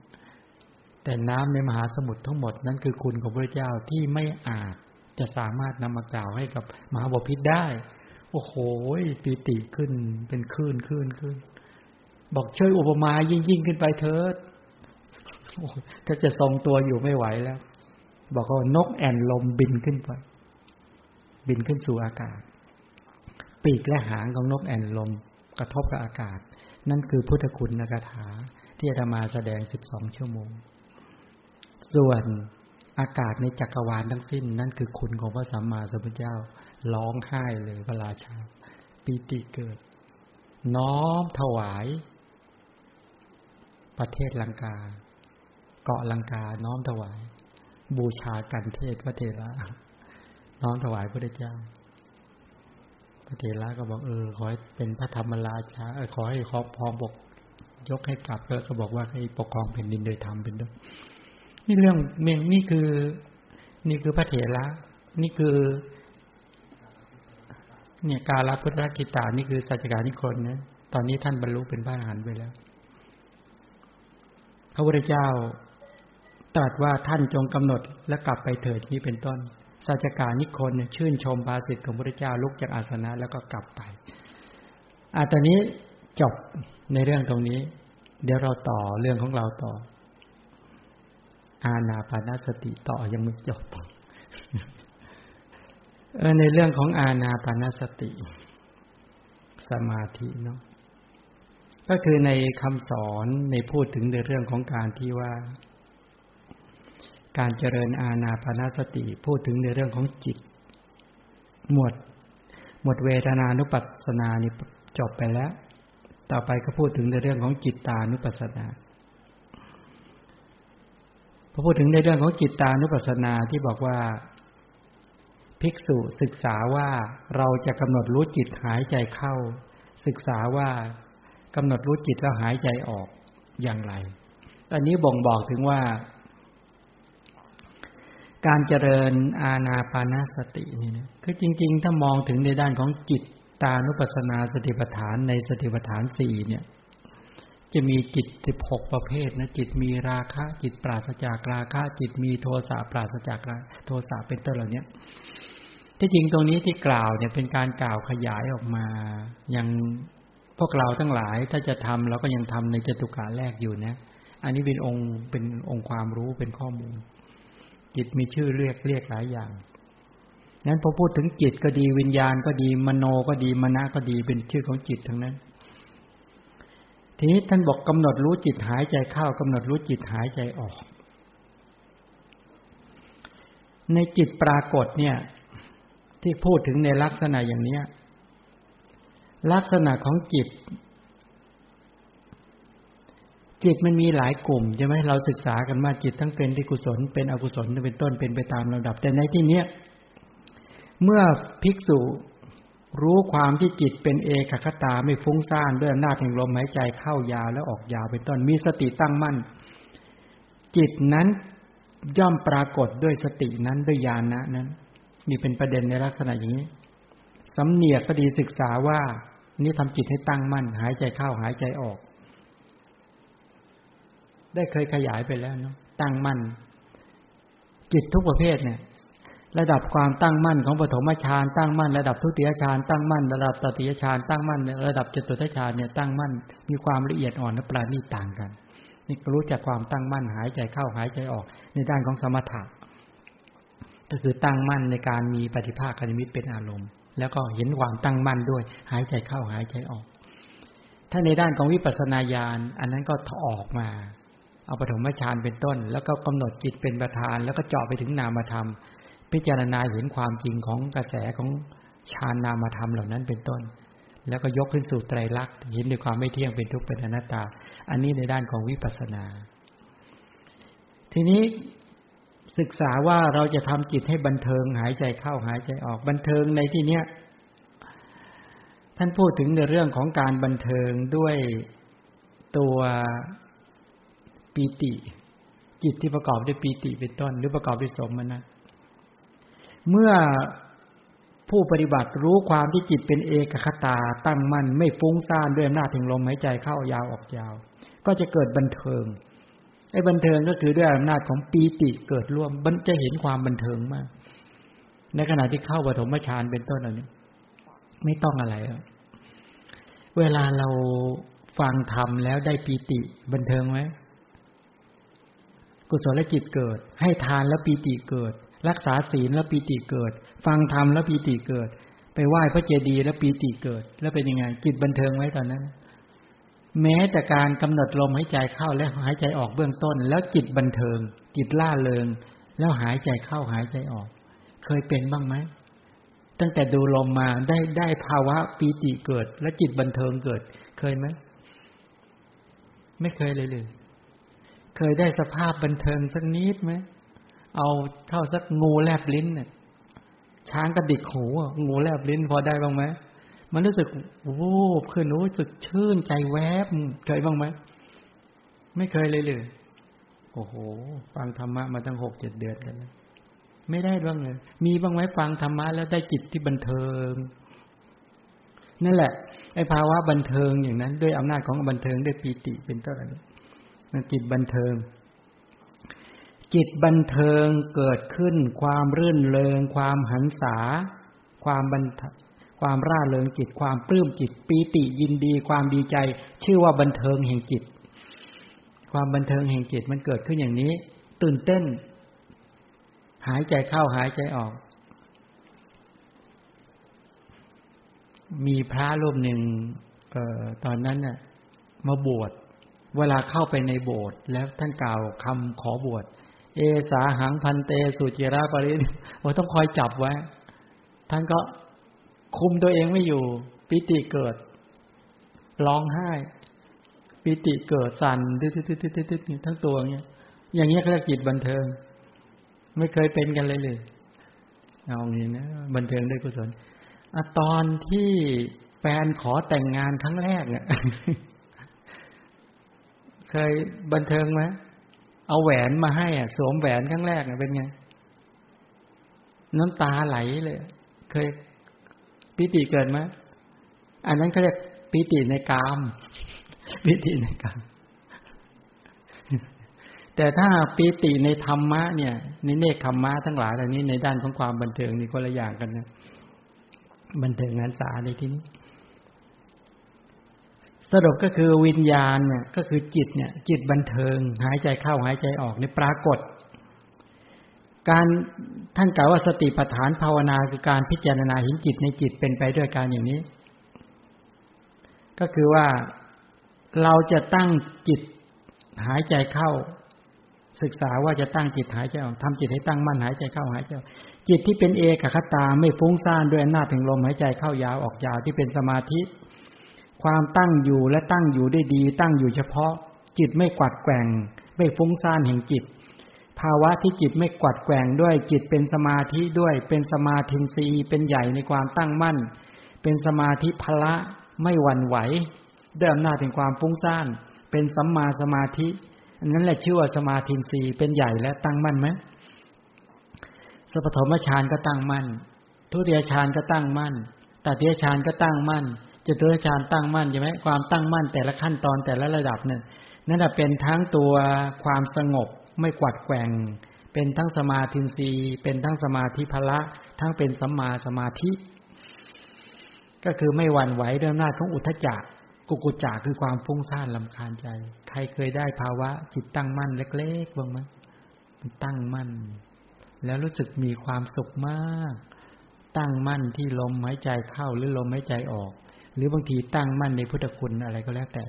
S1: แต่น้ำในมหาสมุทรทั้งหมดนั้นคือคุณของพระเจ้าที่ไม่อาจจะสามารถนำมากล่าวให้กับมหาบพิษได้ โอ้โหปีติขึ้นเป็นคลื่นคลื่นขึ้น บอกช่วยอุปมายิ่งยิ่งขึ้นไปเถิดก็จะทรงตัวอยู่ไม่ไหวแล้ว บอกว่านกแอ่นลมบินขึ้นไป บินขึ้นสู่อากาศ ปีกและหางของนกแอ่นลมกระทบกับอากาศ นั่นคือพุทธคุณนกถา ที่จะมาแสดงสิบสองชั่วโมง ส่วนอากาศในจักรวาลทั้งสิ้น นั่นคือคุณของพระสัมมาสัมพุทธเจ้าร้องไห้เลยพระราชาปีติเกิด น้อมถวาย ประเทศลังกา เกาะลังกาน้อมถวาย บูชากันเทศพระเทระ น้อมถวายพระเจ้า พระเทระก็บอกเออขอให้เป็นพระธรรมราชาออขอให้ครอบพองบอกยกให้กลับแล้วก็บอกว่าให้ปกครองแผ่นดินโดยธรรมเป็นด้วยนี่เรื่องเมงนี่คือ นี่คือพระเถระนี่คือ เนี่ยกาลพุทธกิตานี่คือสัจการนิคนนะตอนนี้ท่านบรรลุเป็นพระอรหันต์ไปแล้ว พระพุทธเจ้าตรัสว่าท่านจงกำหนดและกลับไปเถิดนี้เป็นต้น สัจการนิคนชื่นชมภาสิทธิ์ของพระเจ้าลุกจากอาสนะแล้วก็กลับไปอ่าตอนนี้จบในเรื่องตรงนี้ เดี๋ยวเราต่อเรื่องของเราต่อ อาณาปานสติต่อยังไม่จบเออในเรื่องของอาณาปานสติ สมาธิเนาะก็คือในคำสอนในพูดถึงในเรื่องของการที่ว่า การเจริญอาณาปานสติพูดถึงในเรื่องของจิต หมวด หมวดเวทนานุปัสสนานี่จบไปแล้ว ต่อไปก็พูดถึงในเรื่องของจิตตานุปัสสนาพอพูดถึงในเรื่องของจิตตานุปัสสนาที่บอกว่า ภิกษุศึกษาว่าเราจะกำหนดรู้จิตหายใจเข้า ศึกษาว่ากำหนดรู้จิตแล้วหายใจออกอย่างไรอันนี้บ่งบอกถึงว่า การเจริญอาณาปานาสตินี่นะคือจริง ๆ ถ้ามองถึงในด้านของจิตตานุปัสนาสติปัฏฐานในสติปัฏฐานสี่เนี่ย จะมีจิตสิบหกประเภทนะจิตมีราคะ จิตปราศจากราคะ จิตมีโทสะปราศจากโทสะเป็นต้นเหล่านี้ที่จริงตรงนี้ที่กล่าวเนี่ยเป็นการกล่าวขยายออกมา ยังพวกเราทั้งหลายถ้าจะทำเราก็ยังทำในจตุกาแรกอยู่นะ อันนี้เป็นองค์เป็นองค์ความรู้เป็นข้อมูล จิตมีชื่อเรียกเรียกหลายอย่างนั้นพอพูดถึงจิตก็ดีวิญญาณก็ดีมโนก็ดีมณะก็ดีเป็นชื่อของจิตทั้งนั้น ทีนี้ท่านบอกกำหนดรู้จิตหายใจเข้ากำหนดรู้จิตหายใจออก ในจิตปรากฏเนี่ย ที่พูดถึงในลักษณะอย่างเนี้ย ลักษณะของจิต จิตมันมีหลายกลุ่มใช่ไหมเราศึกษากันมาจิตทั้งเป็นที่กุศลเป็นอกุศลเป็นต้นเป็นไปตามลำดับ แต่ในที่เนี้ยเมื่อภิกษุรู้ความที่จิตเป็นเอกคตาไม่ฟุ้งซ่านด้วยอำนาจแห่งลมหายใจเข้ายาวแล้วออกยาวเป็นต้นมีสติตั้งมั่น จิตนั้นย่อมปรากฏด้วยสตินั้นด้วยญาณนะนั้นนี่เป็นประเด็นในลักษณะอย่างนี้สำเนียกก็ดีศึกษาว่า นี่ทำจิตให้ตั้งมั่น หายใจเข้าหายใจออก ได้เคยขยายไปแล้วเนาะตั้งมั่นจิตทุกประเภทเนี่ย ระดับความตั้งมั่นของปฐมฌานตั้งมั่นระดับทุติยฌานตั้งมั่นระดับตติยฌานตั้งมั่นระดับจตุตฌานเนี่ยตั้งมั่นมีความละเอียดอ่อนและปราณีตต่างกันนี่รู้จักความตั้งมั่นหายใจเข้าหายใจออก ในด้านของสมถะก็คือตั้งมั่นในการมีปฏิภาคนิมิตเป็นอารมณ์ แล้วก็เห็นความตั้งมั่นด้วย หายใจเข้าหายใจออก ถ้าในด้านของวิปัสสนาญาณอันนั้นก็ถอออกมา เอาปฐมฌานเป็นต้น แล้วก็กำหนดจิตเป็นประธาน แล้วก็เจาะไปถึงนามธรรม พิจารณาเห็นความจริงของกระแสของฌานนามธรรมเหล่านั้นเป็นต้น แล้วก็ยกขึ้นสู่ไตรลักษณ์เห็นในความไม่เที่ยงเป็นทุกข์เป็นอนัตตา อันนี้ในด้านของวิปัสสนา ทีนี้ศึกษาว่าเราจะทำจิตให้บันเทิงหายใจเข้าหายใจออกบันเทิงในที่เนี้ยท่านพูดถึงในเรื่องของการบันเทิงด้วยตัว ปีติ จิตที่ประกอบด้วยปีติเป็นต้น หรือประกอบด้วยสมนะเมื่อผู้ปฏิบัติรู้ความที่จิตเป็นเอกคตาตั้งมั่นไม่ฟุ้งซ่านด้วยอำนาจถึงลมหายใจเข้ายาวออกยาว ก็จะเกิดบันเทิงไอ้บันเทิงก็คือด้วยอำนาจของปีติเกิดร่วมมันจะเห็นความบันเทิงมาก ในขณะที่เข้าปฐมฌานเป็นต้นอันนี้ไม่ต้องอะไรเวลาเราฟังธรรมแล้วได้ปีติบันเทิงไหม กุศลจิตเกิด ให้ทานแล้วปีติเกิด รักษาศีลแล้วปีติเกิด ฟังธรรมแล้วปีติเกิด ไปไหว้พระเจดีย์แล้วปีติเกิด แล้วเป็นยังไง จิตบันเทิงไว้ตอนนั้น แม้แต่การกำหนดลมหายใจเข้าและหายใจออกเบื้องต้น แล้วจิตบันเทิง จิตล่าเริง แล้วหายใจเข้าหายใจออก เคยเป็นบ้างไหมตั้งแต่ดูลมมาได้ได้ภาวะปีติเกิด และจิตบันเทิงเกิด เคยไหมไม่เคยเลยเลย เคยได้สภาพบันเทิงสักนิดไหมเอาเท่าสักงูแลบลิ้นเนี่ยช้างกระดิกหูงูแลบลิ้นพอได้บ้างไหมมันรู้สึกวูบขึ้นรู้สึกชื่นใจแวบเคยบ้างไหมไม่เคยเลยเลยโอ้โห ฟังธรรมะมาตั้งหกเจ็ดเดือนกันแล้วไม่ได้บ้างเลย มีบ้างไหมฟังธรรมะแล้วได้จิตที่บันเทิง นั่นแหละ ไอ้ภาวะบันเทิงอย่างนั้น ด้วยอำนาจของบันเทิงด้วยปีติเป็นต้นอะไรมัน จิตบันเทิง จิตบันเทิงเกิดขึ้น ความรื่นเริง ความหันษา ความบันความร่าเริงจิตความปลื้มจิตปีติยินดี ความดีใจ ชื่อว่าบันเทิงแห่งจิต ความบันเทิงแห่งจิตมันเกิดขึ้นอย่างนี้ ตื่นเต้น หายใจเข้าหายใจออก มีพระรูปหนึ่งออตอนนั้นน่ะมาบวช เวลาเข้าไปในโบสถ์แล้วท่านกล่าวคำขอบวช เอสาหังพันเตสุจิราปริโอ้ต้องคอยจับไว้ ท่านก็คุมตัวเองไม่อยู่ ปิติเกิด ร้องไห้ ปิติเกิดสั่นตึ๊ดตึ๊ดตึ๊ดตึ๊ดตึ๊ดทั้งตัวเงี้ย อย่างเงี้ยเขาเรียกจิตบันเทิง ไม่เคยเป็นกันเลยเลยเอางี้นะบันเทิงด้วยกุศลอตอนที่แฟนขอแต่งงานครั้งแรกเนี่ย เคยบันเทิงไหมเอาแหวนมาให้อะ สวมแหวนครั้งแรกเป็นไง น้ำตาไหลเลย เคยปิติเกิดไหมอันนั้นเขาเรียกปิติในกามปิติในกามแต่ถ้าปิติในธรรมะเนี่ยในเนคขมมะทั้งหลายเหล่านี้ในด้านของความบันเทิงนี่คนละอย่างกันนะบันเทิงงานสาในที่นี้ สรุปก็คือวิญญาณเนี่ยก็คือจิตเนี่ย จิตบันเทิง หายใจเข้าหายใจออกในปรากฏ การท่านกล่าวว่าสติปัฏฐานภาวนาคือการพิจารณาเห็นจิตในจิตเป็นไปด้วยการอย่างนี้ ก็คือว่าเราจะตั้งจิตหายใจเข้า ศึกษาว่าจะตั้งจิตหายใจออกทำจิตให้ตั้งมั่นหายใจเข้าหายใจจิตที่เป็นเอกคตาไม่ฟุ้งซ่านด้วยอำนาจถึงลมหายใจเข้ายาวออกยาวที่เป็นสมาธิ ความตั้งอยู่และตั้งอยู่ได้ดี ตั้งอยู่เฉพาะ จิตไม่กวัดแกว่งไม่ฟุ้งซ่านแห่งจิต ภาวะที่จิตไม่กวัดแกว่งด้วยจิตเป็นสมาธิด้วยเป็นสมาธินีเป็นใหญ่ในความตั้งมั่น เป็นสมาธิพละไม่หวั่นไหวด้วยอำนาจแห่งความฟุ้งซ่าน เป็นสัมมาสมาธินนั้นแหละชื่อว่าสมาธินีเป็นใหญ่และตั้งมั่นไหมสัพพมฌานก็ตั้งมั่น ทุติยฌานก็ตั้งมั่นตติยฌานก็ตั้งมั่น จตุรฌานตั้งมั่นใช่ไหมความตั้งมั่นแต่ละขั้นตอนแต่ละระดับเนี่ยนั่นเป็นทั้งตัวความสงบไม่กวัดแกว่ง เป็นทั้งสมาธินีเป็นทั้งสมาธิพละทั้งเป็นสัมมาสมาธิ ก็คือไม่หวั่นไหวด้วยอำนาจของอุทจักกุกุจักคือความฟุ้งซ่านลำคาญใจ ใครเคยได้ภาวะจิตตั้งมั่นเล็กๆบ้างไหมตั้งมั่น แล้วรู้สึกมีความสุขมาก ตั้งมั่นที่ลมหายใจเข้าหรือลมหายใจออก หรือบางทีตั้งมั่นในพุทธคุณอะไรก็แล้วแต่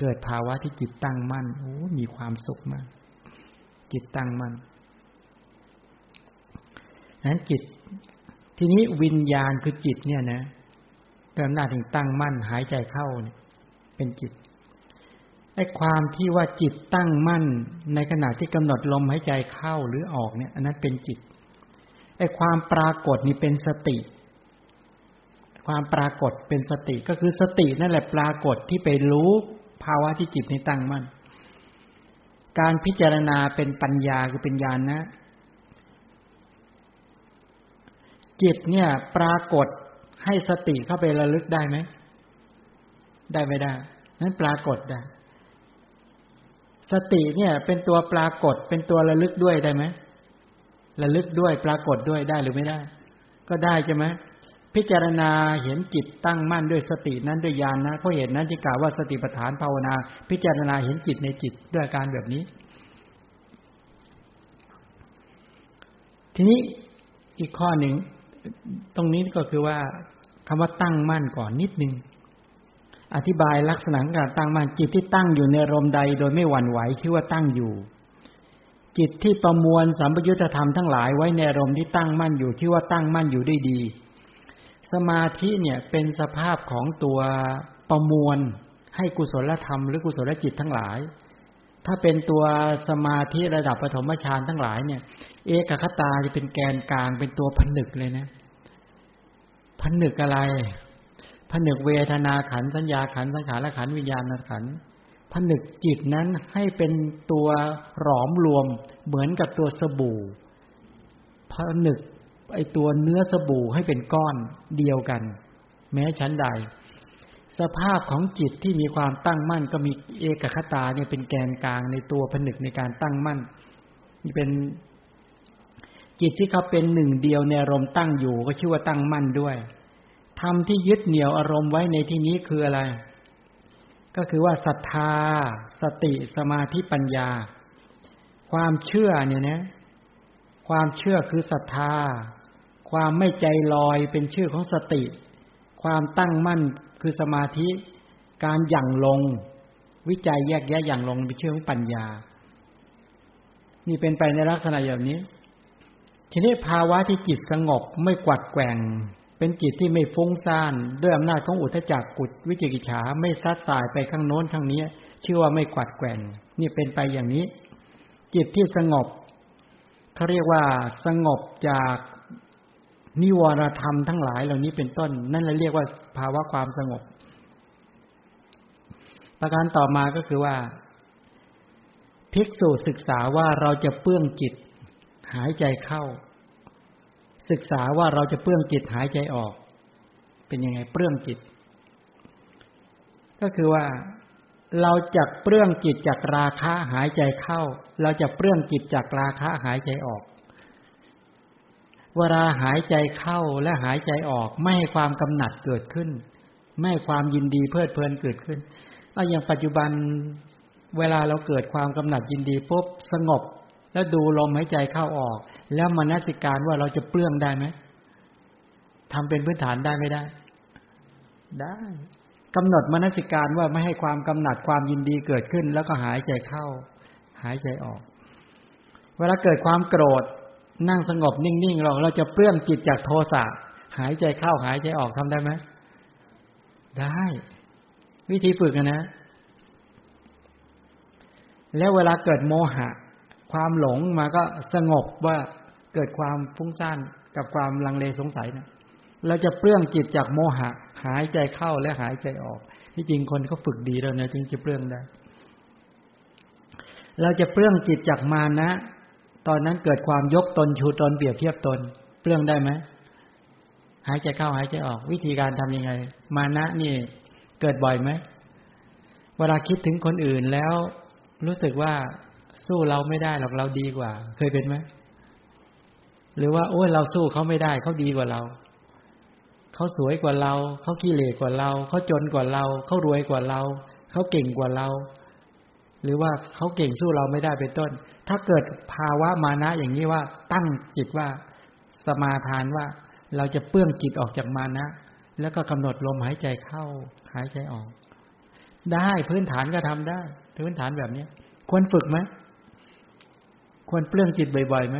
S1: เกิดภาวะที่จิตตั้งมั่นโอ้มีความสุขมาก จิตตั้งมั่นนั้นจิต ทีนี้วิญญาณคือจิตเนี่ยนะเริ่มหน้าถึงตั้งมั่นหายใจเข้าเนี่ย เป็นจิตไอ้ความที่ว่าจิตตั้งมั่น ในขณะที่กำหนดลมหายใจเข้าหรือออกเนี่ย อันนั้นเป็นจิตไอ้ความปรากฏนี่เป็นสติ ความปรากฏเป็นสติก็คือสตินั่นแหละปรากฏที่ไปรู้ภาวะที่จิตในตั้งมั่น การพิจารณาเป็นปัญญาคือเป็นญาณนะ จิตเนี่ยปรากฏให้สติเข้าไประลึกได้ไหม ได้ไม่ได้ นั้นปรากฏได้ สติเนี่ยเป็นตัวปรากฏเป็นตัวระลึกด้วยได้ไหมระลึกด้วยปรากฏด้วยได้หรือไม่ได้ ก็ได้ใช่ไหม พิจารณาเห็นจิตตั้งมั่นด้วยสตินั้นด้วยญาณนะเพราะเหตุนั้นจึงกล่าวว่าสติปัฏฐานภาวนา พิจารณาเห็นจิตในจิตด้วยการแบบนี้ ทีนี้อีกข้อหนึ่ง ตรงนี้ก็คือว่าคำว่าตั้งมั่นก่อนนิดนึงอธิบายลักษณะการตั้งมั่นจิตที่ตั้งอยู่ในรมใด โดยไม่หวั่นไหวชื่อว่าตั้งอยู่ จิตที่ประมวลสัมปยุตธรรมทั้งหลายไว้ในรมที่ตั้งมั่นอยู่ชื่อว่าตั้งมั่นอยู่ได้ดี สมาธิเนี่ยเป็นสภาพของตัวประมวลให้กุศลธรรมหรือกุศลจิตทั้งหลาย ถ้าเป็นตัวสมาธิระดับปฐมฌานทั้งหลายเนี่ย เอกคตาจะเป็นแกนกลางเป็นตัวผนึกเลยนะผนึกอะไรผนึกเวทนาขันสัญญาขันสังขารและขันวิญญาณขันผนึกจิตนั้นให้เป็นตัวหลอมรวมเหมือนกับตัวสบู่ผนึก ไอตัวเนื้อสบู่ให้เป็นก้อนเดียวกัน แม้ชั้นใด สภาพของจิตที่มีความตั้งมั่นก็มีเอกคตาเนี่ยเป็นแกนกลางในตัวผนึกในการตั้งมั่นนี่เป็นจิตที่เขาเป็นหนึ่งเดียวในอารมณ์ตั้งอยู่ก็ชื่อว่าตั้งมั่นด้วยธรรมที่ยึดเหนี่ยวอารมณ์ไว้ในที่นี้คืออะไร ก็คือว่าศรัทธา สติสมาธิปัญญา ความเชื่อเนี่ยนะ ความเชื่อคือศรัทธา ความไม่ใจลอยเป็นชื่อของสติ ความตั้งมั่นคือสมาธิ การหยั่งลง วิจัยแยกแยะหยั่งลงเป็นชื่อของปัญญา นี่เป็นไปในลักษณะอย่างนี้ ทีนี้ภาวะที่จิตสงบไม่กวัดแกว่ง เป็นจิตที่ไม่ฟุ้งซ่าน ด้วยอำนาจของอุทธจักกุศวิจิกิจฉาไม่ซัดสายไปข้างโน้นข้างนี้ชื่อว่าไม่กวัดแกว่ง นี่เป็นไปอย่างนี้ จิตที่สงบเขาเรียกว่าสงบจาก นิวรธรรมทั้งหลายเหล่านี้เป็นต้น นั่นเราเรียกว่าภาวะความสงบ ประการต่อมาก็คือว่า ภิกษุศึกษาว่าเราจะเปื้องจิต หายใจเข้า ศึกษาว่าเราจะเปื้องจิตหายใจออก เป็นยังไงเปื้องจิต ก็คือว่าเราจะเปลื้องจิตจากราคะหายใจเข้า เราจะเปลื้องจิตจากราคะหายใจออก เวลาหายใจเข้าและหายใจออก ไม่ให้ความกำหนัดเกิดขึ้น ไม่ให้ความยินดีเพลิดเพลินเกิดขึ้นเอาอย่างปัจจุบันเวลาเราเกิดความกำหนัดยินดีปุ๊บสงบ แล้วดูลมหายใจเข้าออก แล้วมนสิการว่าเราจะเปลื้องได้ไหมทำเป็นพื้นฐานได้ไม่ได้ ได้กำหนดมนสิการว่าไม่ให้ความกำหนัดความยินดีเกิดขึ้น แล้วก็หายใจเข้า หายใจออก เวลาเกิดความโกรธ นั่งสงบนิ่งๆเราเราจะเปลื้องจิตจากโทสะหายใจเข้าหายใจออกทำได้ไหมได้ วิธีฝึกนะ แล้วเวลาเกิดโมหะ ความหลงมาก็สงบว่าเกิดความฟุ้งซ่านกับความลังเลสงสัยนะเราจะเปลื้องจิตจากโมหะ หายใจเข้าและหายใจออก ที่จริงคนเขาฝึกดีแล้วนะจึงจะเปลื้องได้ เราจะเปลื้องจิตจากมานะ ตอนนั้นเกิดความยกตนชูตนเปรียบเทียบตน เปลื้องได้ไหมหายใจเข้าหายใจออก วิธีการทํำยังไง มานะนี่เกิดบ่อยไหมเวลาคิดถึงคนอื่นแล้ว รู้สึกว่าสู้เราไม่ได้หรอกเราดีกว่า เคยเป็นไหมหรือว่าโอ้ยเราสู้เขาไม่ได้เขาดีกว่าเราเขาสวยกว่าเราเขาขี้เหร่กว่าเราเขาจนกว่าเราเขารวยกว่าเราเขาเก่งกว่าเรา หรือว่าเขาเก่งสู้เราไม่ได้เป็นต้น ถ้าเกิดภาวะมานะอย่างนี้ว่าตั้งจิตว่าสมาทานว่า เราจะเปื้องจิตออกจากมานะ แล้วก็กำหนดลมหายใจเข้าหายใจออก ได้พื้นฐานก็ทำได้ พื้นฐานแบบนี้ควรฝึกไหมควรเปลื้องจิตบ่อยๆไหม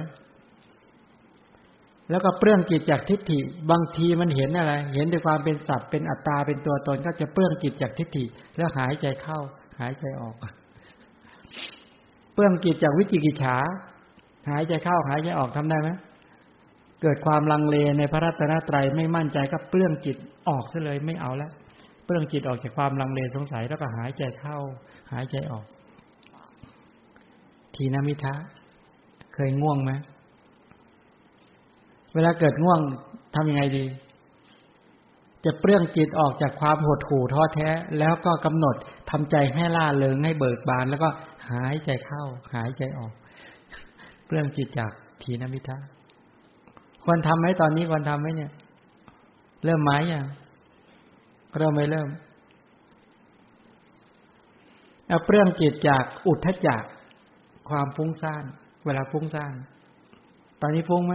S1: แล้วก็เปลื้องจิตจากทิฏฐิ บางทีมันเห็นอะไร เห็นด้วยความเป็นสัตว์เป็นอัตตาเป็นตัวตนก็จะเปลื้องจิตจากทิฏฐิ แล้วหายใจเข้า หายใจออก เปลื้องจิตจากวิจิกิจฉาหายใจเข้าหายใจออกทำได้ไหมเกิดความลังเลในพระรัตนตรัยไม่มั่นใจก็เปลื้องจิตออกซะเลยไม่เอาแล้วเปลื้องจิตออกจากความลังเลสงสัยแล้วก็หายใจเข้า หายใจออก ทีนมิทะ เคยง่วงไหมเวลาเกิดง่วงทำยังไงดี จะเปลื้องจิตออกจากความหดหู่ท้อแท้ แล้วก็กำหนดทำใจให้ล่าเริงให้เบิกบาน แล้วก็ หายใจเข้า หายใจออกเปลื้องจิตจากทีนมิทะควรทำไหมตอนนี้ควรทำไหมเนี่ย เริ่มไหมยังเริ่มไม่เริ่มเอาเปลื้องจิตจากอุทธจักความฟุ้งซ่านเวลาฟุ้งซ่านตอนนี้ฟุ้งไหม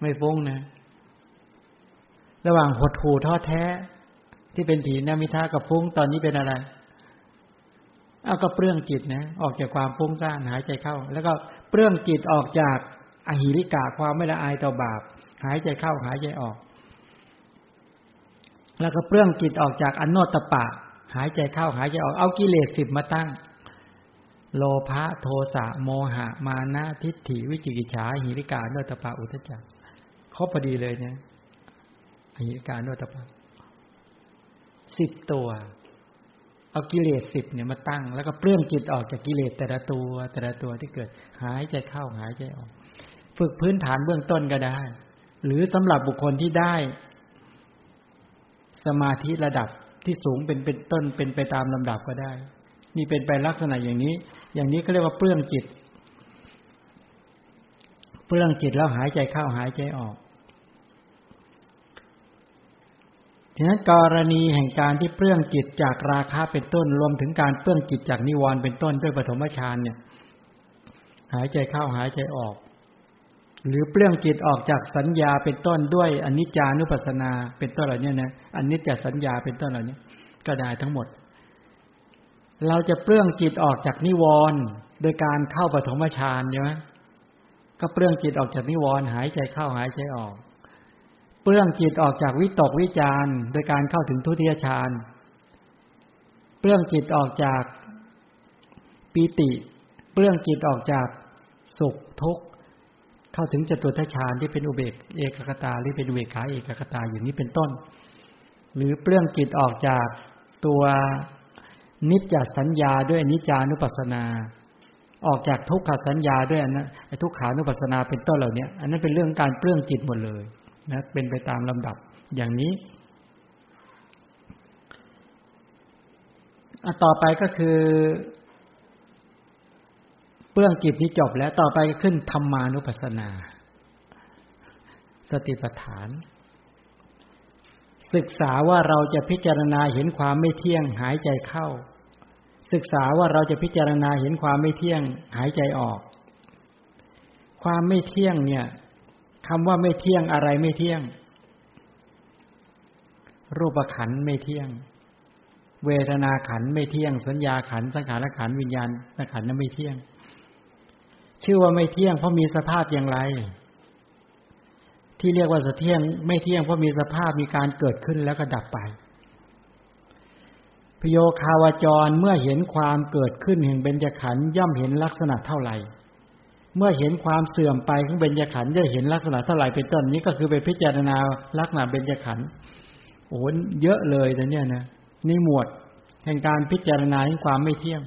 S1: ไม่ฟุ้งนะ ระหว่างหดหูท้อแท้ ที่เป็นถีนามิทากับฟุ้งตอนนี้เป็นอะไร เอาก็เปลื้องจิตนะออกจากความฟุ้งซ่านหายใจเข้า แล้วก็เปลื้องจิตออกจากอหิริกาความไม่ละอายต่อบาป หายใจเข้าหายใจออก แล้วก็เปลื้องจิตออกจากอนโนตปะ หายใจเข้าหายใจออกเอากิเลสสิบมาตั้ง โลภะโทสะโมหะ มานะทิฏฐิวิจิกิจฉาหิริกาโนตปาอุทจักครบพอดีเลยเนี่ยหิริกาโนตปาสิบตัว เอากิเลสสิบเนี่ยมาตั้ง แล้วก็เปลื้องจิตออกจากกิเลสแต่ละตัวแต่ละตัวที่เกิด หายใจเข้าหายใจออก ฝึกพื้นฐานเบื้องต้นก็ได้ หรือสำหรับบุคคลที่ได้ สมาธิระดับที่สูงเป็นเป็นต้นเป็นไปตามลำดับก็ได้ นี่เป็นไปลักษณะอย่างนี้ อย่างนี้เขาเรียกว่าเปลื้องจิต เปลื้องจิตแล้วหายใจเข้าหายใจออก ทีนั้นกรณีแห่งการที่เปลื้องจิตจากราคะเป็นต้นรวมถึงการเปลื้องจิตจากนิวรณ์เป็นต้นด้วยปฐมฌานเนี่ย หายใจเข้าหายใจออก หรือเปลื้องจิตออกจากสัญญาเป็นต้นด้วยอนิจจานุปัสสนาเป็นต้นเหล่านี้นะอนิจจสัญญาเป็นต้นเหล่านี้ก็ได้ทั้งหมด เราจะเปลื้องจิตออกจากนิวรณ์โดยการเข้าปฐมฌานใช่ไหมก็เปลื้องจิตออกจากนิวรณ์หายใจเข้าหายใจออก เปลื้องจิตออกจากวิตกวิจารโดยการเข้าถึงทุติยฌานเปลื้องจิตออกจากปีติ เปลื้องจิตออกจากสุขทุกข์เข้าถึงจตุทัชฌานที่เป็นอุเบกเอกคตาหรือเป็นอุเบกขาเอกคตาอย่างนี้เป็นต้น หรือเปลื้องจิตออกจากตัวนิจจสัญญาด้วยนิจานุปัสนา ออกจากทุกขสัญญาด้วยนะทุกขานุปัสนาเป็นต้นเหล่านี้อันนั้นเป็นเรื่องการเปลื้องจิตหมดเลย นะเป็นไปตามลำดับอย่างนี้อต่อไปก็คือ เปื้องจิตนี้จบแล้วต่อไปขึ้นธรรมานุปัสสนา สติปัฏฐาน ศึกษาว่าเราจะพิจารณาเห็นความไม่เที่ยงหายใจเข้า ศึกษาว่าเราจะพิจารณาเห็นความไม่เที่ยงหายใจออก ความไม่เที่ยงเนี่ย คำว่าไม่เที่ยงอะไรไม่เที่ยง รูปขันไม่เที่ยง เวทนาขันไม่เที่ยง สัญญาขันสังขารขันวิญญาณขันนั้นไม่เที่ยง ชื่อว่าไม่เที่ยง เพราะมีสภาพอย่างไร ที่เรียกว่าสเที่ยง ไม่เที่ยงเพราะมีสภาพมีการเกิดขึ้นแล้วก็ดับไปพโยคาวจรเมื่อเห็นความเกิดขึ้นแห่งเบญจขันธ์ย่อมเห็นลักษณะเท่าไหร่ เมื่อเห็นความเสื่อมไปของเบญจขันธ์จะเห็นลักษณะเท่าไหร่เป็นต้นนี้ก็คือไปพิจารณาลักษณะเบญจขันธ์โอ้โหเยอะเลยแต่เนี้ยนะนี่หมวดแห่งการพิจารณาให้ความไม่เที่ยง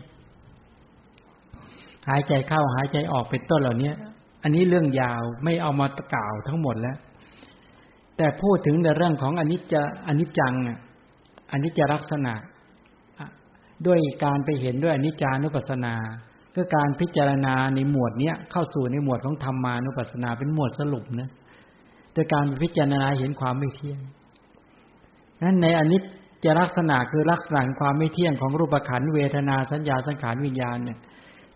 S1: หายใจเข้าหายใจออกเป็นต้นเหล่านี้อันนี้เรื่องยาวไม่เอามากล่าวทั้งหมดแล้ว แต่พูดถึงในเรื่องของอนิจจอนิจจังอนิจจลักษณะ ด้วยการไปเห็นด้วยอนิจจานุปัสสนา ก็การพิจารณาในหมวดเนี้ยเข้าสู่ในหมวดของธรรมานุปัสสนาเป็นหมวดสรุปนะโดยการพิจารณาเห็นความไม่เที่ยงนั้นในอนิจจลักษณะคือลักษณะความไม่เที่ยงของรูปขันเวทนาสัญญาสังขารวิญญาณเนี่ย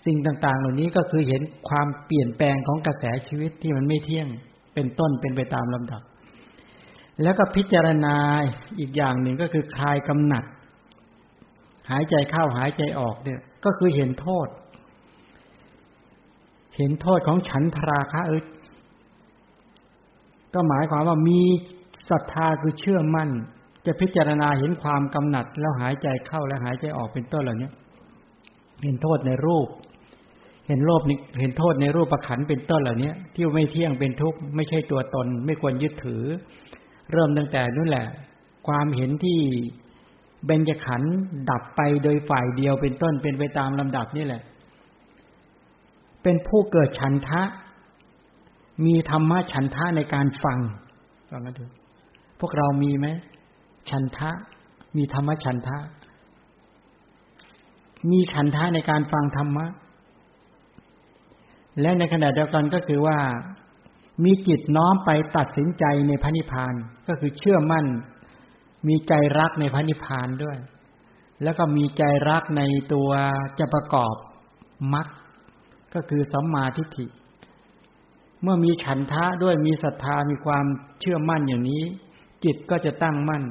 S1: สิ่งต่าง ๆ เหล่านี้ก็คือเห็นความเปลี่ยนแปลงของกระแสชีวิตที่มันไม่เที่ยง เป็นต้นเป็นไปตามลำดับ แล้วก็พิจารณาอีกอย่างหนึ่งก็คือคลายกำหนัด หายใจเข้าหายใจออกเนี่ย ก็คือเห็นโทษ เห็นโทษของฉันทราคะเอ้ก็หมายความว่ามีศรัทธาคือเชื่อมั่น จะพิจารณาเห็นความกำหนัด แล้วหายใจเข้าและหายใจออกเป็นต้นเหล่านี้เห็นโทษในรูป เห็นโลภเห็นโทษในรูปประขันเป็นต้นเหล่านี้ที่ไม่เที่ยงเป็นทุกข์ไม่ใช่ตัวตน ไม่ควรยึดถือ เริ่มตั้งแต่นู่นแหละ ความเห็นที่เบญจขันดับไปโดยฝ่ายเดียวเป็นต้นเป็นไปตามลำดับนี่แหละ เป็นผู้เกิดฉันทะ มีธรรมะฉันทะในการฟังฟังกันดู พวกเรามีไหมฉันทะ มีธรรมะฉันทะ มีฉันทะในการฟังธรรมะ และในขณะเดียวกันก็คือว่า มีจิตน้อมไปตัดสินใจในพระนิพพานก็คือเชื่อมั่น มีใจรักในพระนิพพานด้วย แล้วก็มีใจรักในตัวจะประกอบมรรค ก็คือสัมมาทิฏฐิ เมื่อมีฉันทะด้วยมีศรัทธามีความเชื่อมั่นอย่างนี้ จิตก็จะตั้งมั่น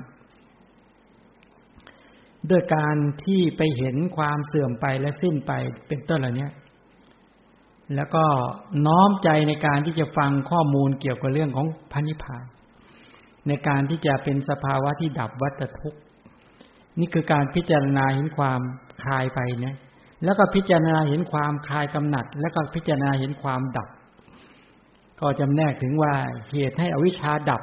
S1: ด้วยการที่ไปเห็นความเสื่อมไปและสิ้นไปเป็นต้นเหล่านี้แล้วก็น้อมใจในการที่จะฟังข้อมูลเกี่ยวกับเรื่องของพันิพานในการที่จะเป็นสภาวะที่ดับวัฏทุกข์ นี่คือการพิจารณาเห็นความคลายไปนะ แล้วก็พิจารณาเห็นความคลายกำหนัด แล้วก็พิจารณาเห็นความดับ ก็จำแนกถึงว่าเหตุให้อวิชชาดับ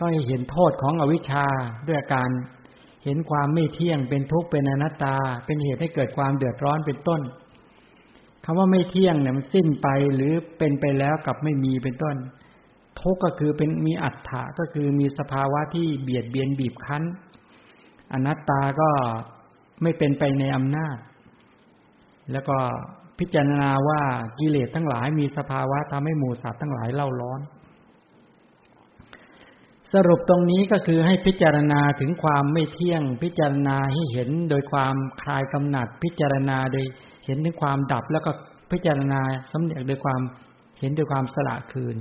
S1: ก็เห็นโทษของอวิชชาด้วยการเห็นความไม่เที่ยงเป็นทุกข์เป็นอนัตตา เป็นเหตุให้เกิดความเดือดร้อนเป็นต้นคำว่าไม่เที่ยงเนี่ยมันสิ้นไปหรือเป็นไปแล้วกับไม่มีเป็นต้น ทุกข์ก็คือเป็นมีอัตถะก็คือมีสภาวะที่เบียดเบียนบีบคั้น อนัตตาก็ ไม่เป็นไปในอำนาจ แล้วก็พิจารณาว่ากิเลสทั้งหลายมีสภาวะทำให้หมู่สัตว์ทั้งหลายเล่าร้อน สรุปตรงนี้ก็คือให้พิจารณาถึงความไม่เที่ยง พิจารณาให้เห็นโดยความคลายกำหนัด พิจารณาโดยเห็นถึงความดับ แล้วก็พิจารณาสำเนียกโดยความเห็นโดยความสละคืน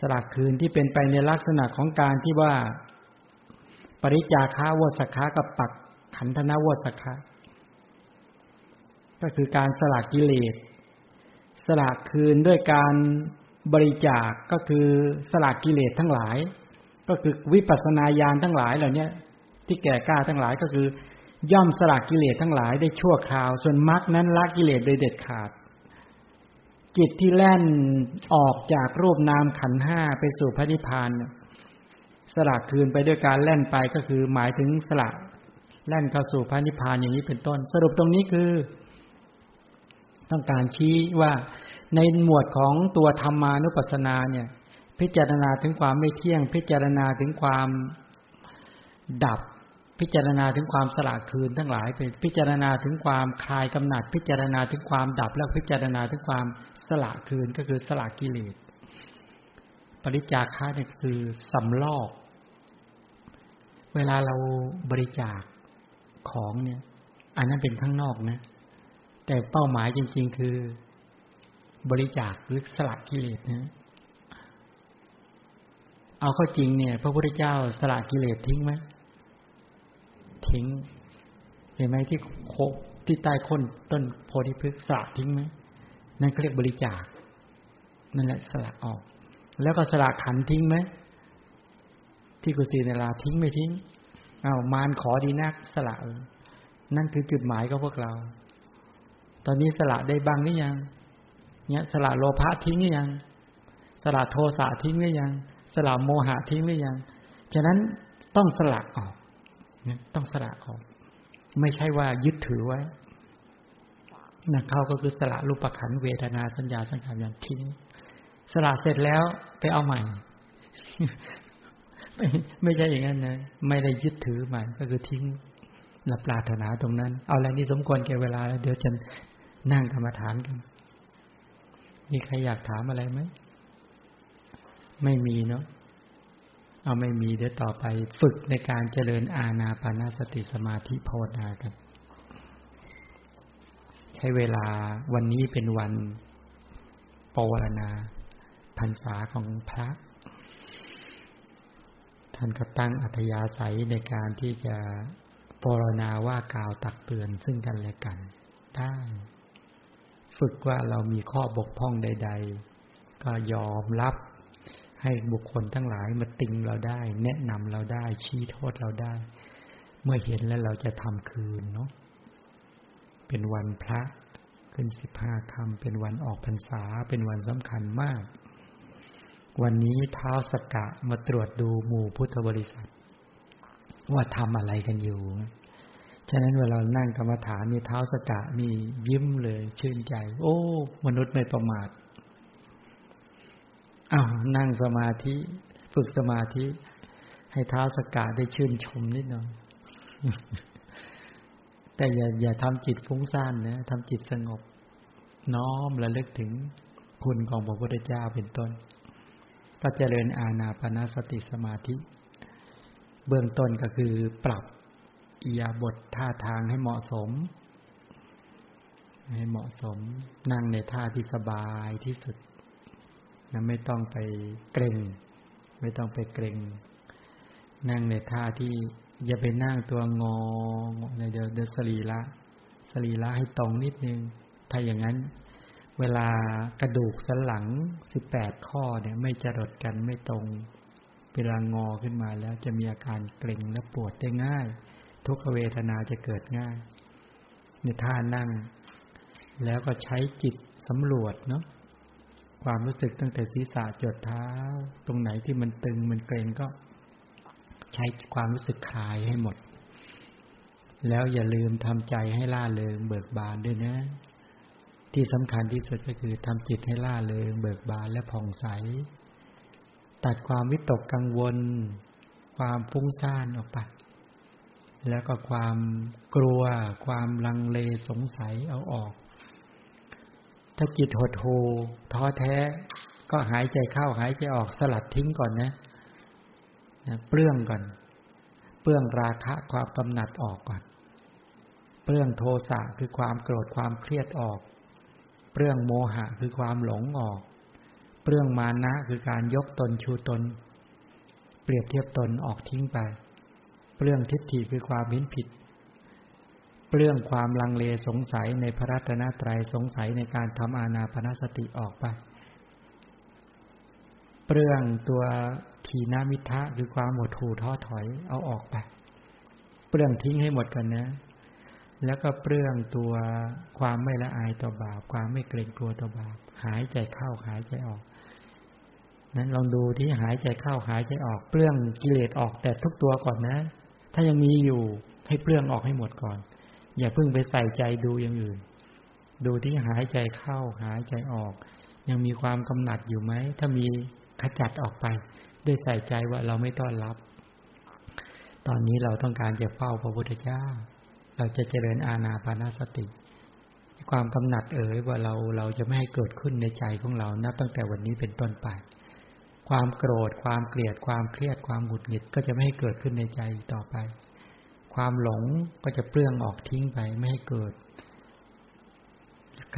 S1: สละคืนที่เป็นไปในลักษณะของการที่ว่า ปริจาคาวสขากับปัก ขันธนาวสขาก็คือการสละกิเลส สละคืนด้วยการบริจาคก็คือสละกิเลสทั้งหลาย ก็คือวิปัสนาญาณทั้งหลายเหล่านี้ที่แก่กล้าทั้งหลายก็คือย่อมสละกิเลสทั้งหลายได้ชั่วคราว ส่วนมรรคนั้นละกิเลสโดยเด็ดขาด จิตที่แล่นออกจากรูปนามขันห้าไปสู่พระนิพพานสละคืนไปด้วยการแล่นไปก็คือหมายถึงสละ แล่นเข้าสู่พระนิพพานอย่างนี้เป็นต้น สรุปตรงนี้คือ ต้องการชี้ว่าในหมวดของตัวธรรมานุปัสสนาเนี่ย พิจารณาถึงความไม่เที่ยง พิจารณาถึงความดับ พิจารณาถึงความสละคืนทั้งหลายเป็นพิจารณาถึงความคลายกำหนัด พิจารณาถึงความดับ แล้วพิจารณาถึงความสละคืนก็คือสละกิเลสปริจาคะเนี่ยคือสำลอก เวลาเราบริจาค ของเนี่ย อันนั้นเป็นข้างนอกนะ แต่เป้าหมายจริง ๆ คือ บริจาคหรือสละกิเลสนะเอาเข้าจริงเนี่ย พระพุทธเจ้าสละกิเลสทิ้งไหมทิ้ง เห็นไหมที่โคที่ใต้คนต้นโพธิพฤกษ์สละทิ้งไหมนั่นเขาเรียกบริจาค นั่นแหละสละออก แล้วก็สละขันทิ้งไหมที่กุศินาราทิ้งไม่ทิ้ง อา้าวมารขอดีนักสละนั่นคือจุดหมายของพวกเรา ตอนนี้สละได้บ้างหรือยัง เนี่ยสละโลภะทิ้งหรือยัง สละโทสะทิ้งหรือยัง สละโมหะทิ้งหรือยัง ฉะนั้นต้องสละออกเนี่ยต้องสละออก ไม่ใช่ว่ายึดถือไว้นะเขาก็คือสละรูปขันเวทนาสัญญาสังขารอย่างทิ้ง สละเสร็จแล้วไปเอาใหม่ ไม่ไม่ใช่อย่างนั้นนะไม่ได้ยึดถือใหม่ก็คือทิ้งหลับปราถนาตรงนั้น เอาอะไรนี่สมควรแก่เวลาแล้วเดี๋ยวจะนั่งกรรมฐานกัน มีใครอยากถามอะไรไหม ไม่มีเนาะเอาไม่มีเดี๋ยวต่อไปฝึกในการเจริญอาณาปานาสติสมาธิภาวนากัน ใช้เวลาวันนี้เป็นวันปวารณาพรรษาของพระ ท่านก็ตั้งอัธยาศัยในการที่จะปรณาว่ากล่าวตักเตือนซึ่งกันและกันได้ฝึกว่าเรามีข้อบกพร่องใด ๆ ก็ยอมรับให้บุคคลทั้งหลายมาติงเราได้ แนะนำเราได้ ชี้โทษเราได้ เมื่อเห็นแล้วเราจะทำคืนเนาะเป็นวันพระขึ้นสิบห้าคำเป็นวันออกพรรษาเป็นวันสำคัญมาก วันนี้เท้าสกกะมาตรวจดูหมู่พุทธบริษัท ว่าทำอะไรกันอยู่ ฉะนั้นเวลานั่งกรรมฐานนี่เท้าสกะนี่ยิ้มเลย ชื่นใจ โอ้ มนุษย์ไม่ประมาทอ้าวนั่งสมาธิฝึกสมาธิ ให้เท้าสกะได้ชื่นชมนิดหน่อย แต่อย่าอย่าทำจิตฟุ้งซ่านนะทำจิตสงบ น้อมระลึกถึงคุณของพระพุทธเจ้าเป็นต้น ก็เจริญอาณาปณสติสมาธิ เบื้องต้นก็คือปรับอียาบทท่าทางให้เหมาะสม ให้เหมาะสมนั่งในท่าที่สบายที่สุดนะไม่ต้องไปเกรงไม่ต้องไปเกรงนั่งในท่าที่อย่าไปนั่งตัวงอเดี๋ยวเดี๋ยวสรีละสรีละให้ตรงนิดนึง ถ้าอย่างนั้น เวลากระดูกสันหลังสิบแปดข้อเนี่ย ไม่จรดกันไม่ตรง เวลางอขึ้นมาแล้วจะมีอาการเกร็งและปวดได้ง่าย ทุกขเวทนาจะเกิดง่าย ในท่านั่ง แล้วก็ใช้จิตสำรวจเนาะความรู้สึกตั้งแต่ศีรษะจดเท้า ตรงไหนที่มันตึงมันเกร็งก็ ใช้ความรู้สึกคลายให้หมด แล้วอย่าลืมทำใจให้ล่าเริงเบิกบานด้วยนะ ที่สำคัญที่สุดก็คือทำจิตให้ล่าเริงเบิกบานและผ่องใส ตัดความวิตกกังวล ความฟุ้งซ่านออกไปแล้วก็ความกลัว ความลังเลสงสัยเอาออก ถ้าจิตหดหูท้อแท้ ก็หายใจเข้าหายใจออกสลัดทิ้งก่อนนะนะเปลื้องก่อน เปลื้องราคะความกำหนัดออกก่อน เปลื้องโทสะคือความโกรธความเครียดออก เปลื้องโมหะคือความหลงออก เปลื้องมานะคือการยกตนชูตน เปรียบเทียบตนออกทิ้งไป เปลื้องทิฏฐิคือความเห็นผิด เปลื้องความลังเลสงสัยในพระรัตนตรัยสงสัยในการทำอานาปนาสติออกไป เปลื้องตัวทีนามิทะคือความหมดหูท้อถอยเอาออกไป เปลื้องทิ้งให้หมดกันนะ แล้วก็เปลื้องตัวความไม่ละอายต่อบาป ความไม่เกรงกลัวต่อบาป หายใจเข้าหายใจออก นั้นลองดูที่หายใจเข้าหายใจออก เปลื้องกิเลสออกแต่ทุกตัวก่อนนะ ถ้ายังมีอยู่ให้เปลื้องออกให้หมดก่อน อย่าเพิ่งไปใส่ใจดูอย่างอื่น ดูที่หายใจเข้าหายใจออก ยังมีความกำหนัดอยู่ไหม ถ้ามีขจัดออกไป ด้วยใส่ใจว่าเราไม่ต้อนรับ ตอนนี้เราต้องการจะเฝ้าพระพุทธเจ้า เราจะเจริญอาณาปานาสติ ความกำหนัดเอ๋ยว่าเราเราจะไม่ให้เกิดขึ้นในใจของเรานับตั้งแต่วันนี้เป็นต้นไป ความโกรธ ความเกลียด ความเครียด ความหงุดหงิดก็จะไม่ให้เกิดขึ้นในใจต่อไป ความหลงก็จะเปลื้องออกทิ้งไปไม่ให้เกิด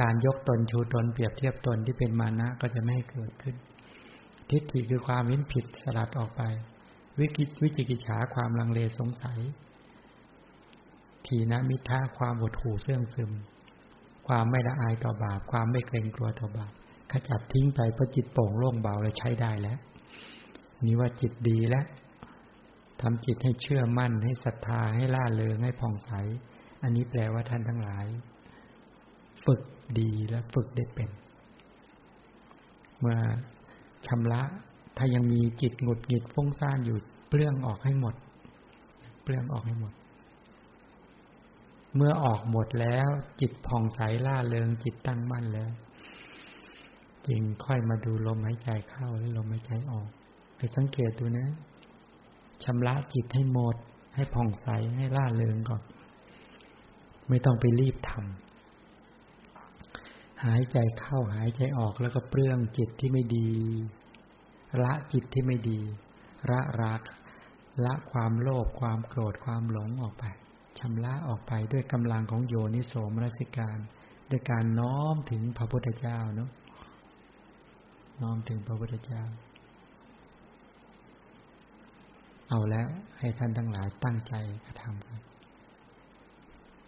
S1: การยกตนชูตนเปรียบเทียบตนที่เป็นมานะก็จะไม่ให้เกิดขึ้น ทิฏฐิคือความเห็นผิดสลัดออกไป วิกิวิจิกิจฉาความลังเลสงสัย ทีนะมิท่าความบดหูเสื่องซึม ความไม่ละอายต่อบาป ความไม่เกรงกลัวต่อบาปขจัดทิ้งไปเพราะจิตโปร่งโล่งเบาเลยใช้ได้แล้ว นี่ว่าจิตดีแล้วทำจิตให้เชื่อมั่นให้ศรัทธาให้ล่าเริงให้ผ่องใส อันนี้แปลว่าท่านทั้งหลาย ฝึกดีและฝึกได้เป็น เมื่อชำระ ถ้ายังมีจิตหงุดหงิดฟุ้งซ่านอยู่เปลื้องออกให้หมด เปลื้องออกให้หมด เมื่อออกหมดแล้ว จิตผ่องใสล่าเริงจิตตั้งมั่นแล้วจึงค่อยมาดูลมหายใจเข้าและลมหายใจออกไปสังเกตดูนะชำระจิตให้หมด ให้ผ่องใสให้ล่าเริงก่อน ไม่ต้องไปรีบทำหายใจเข้าหายใจออกแล้วก็เปลื้องจิตที่ไม่ดี ละจิตที่ไม่ดีละรักละความโลภความโกรธความหลงออกไป ชำระออกไปด้วยกำลังของโยนิโสมรสิการ ด้วยการน้อมถึงพระพุทธเจ้าเนาะน้อมถึงพระพุทธเจ้า เอาแล้วให้ท่านทั้งหลายตั้งใจกระทำกัน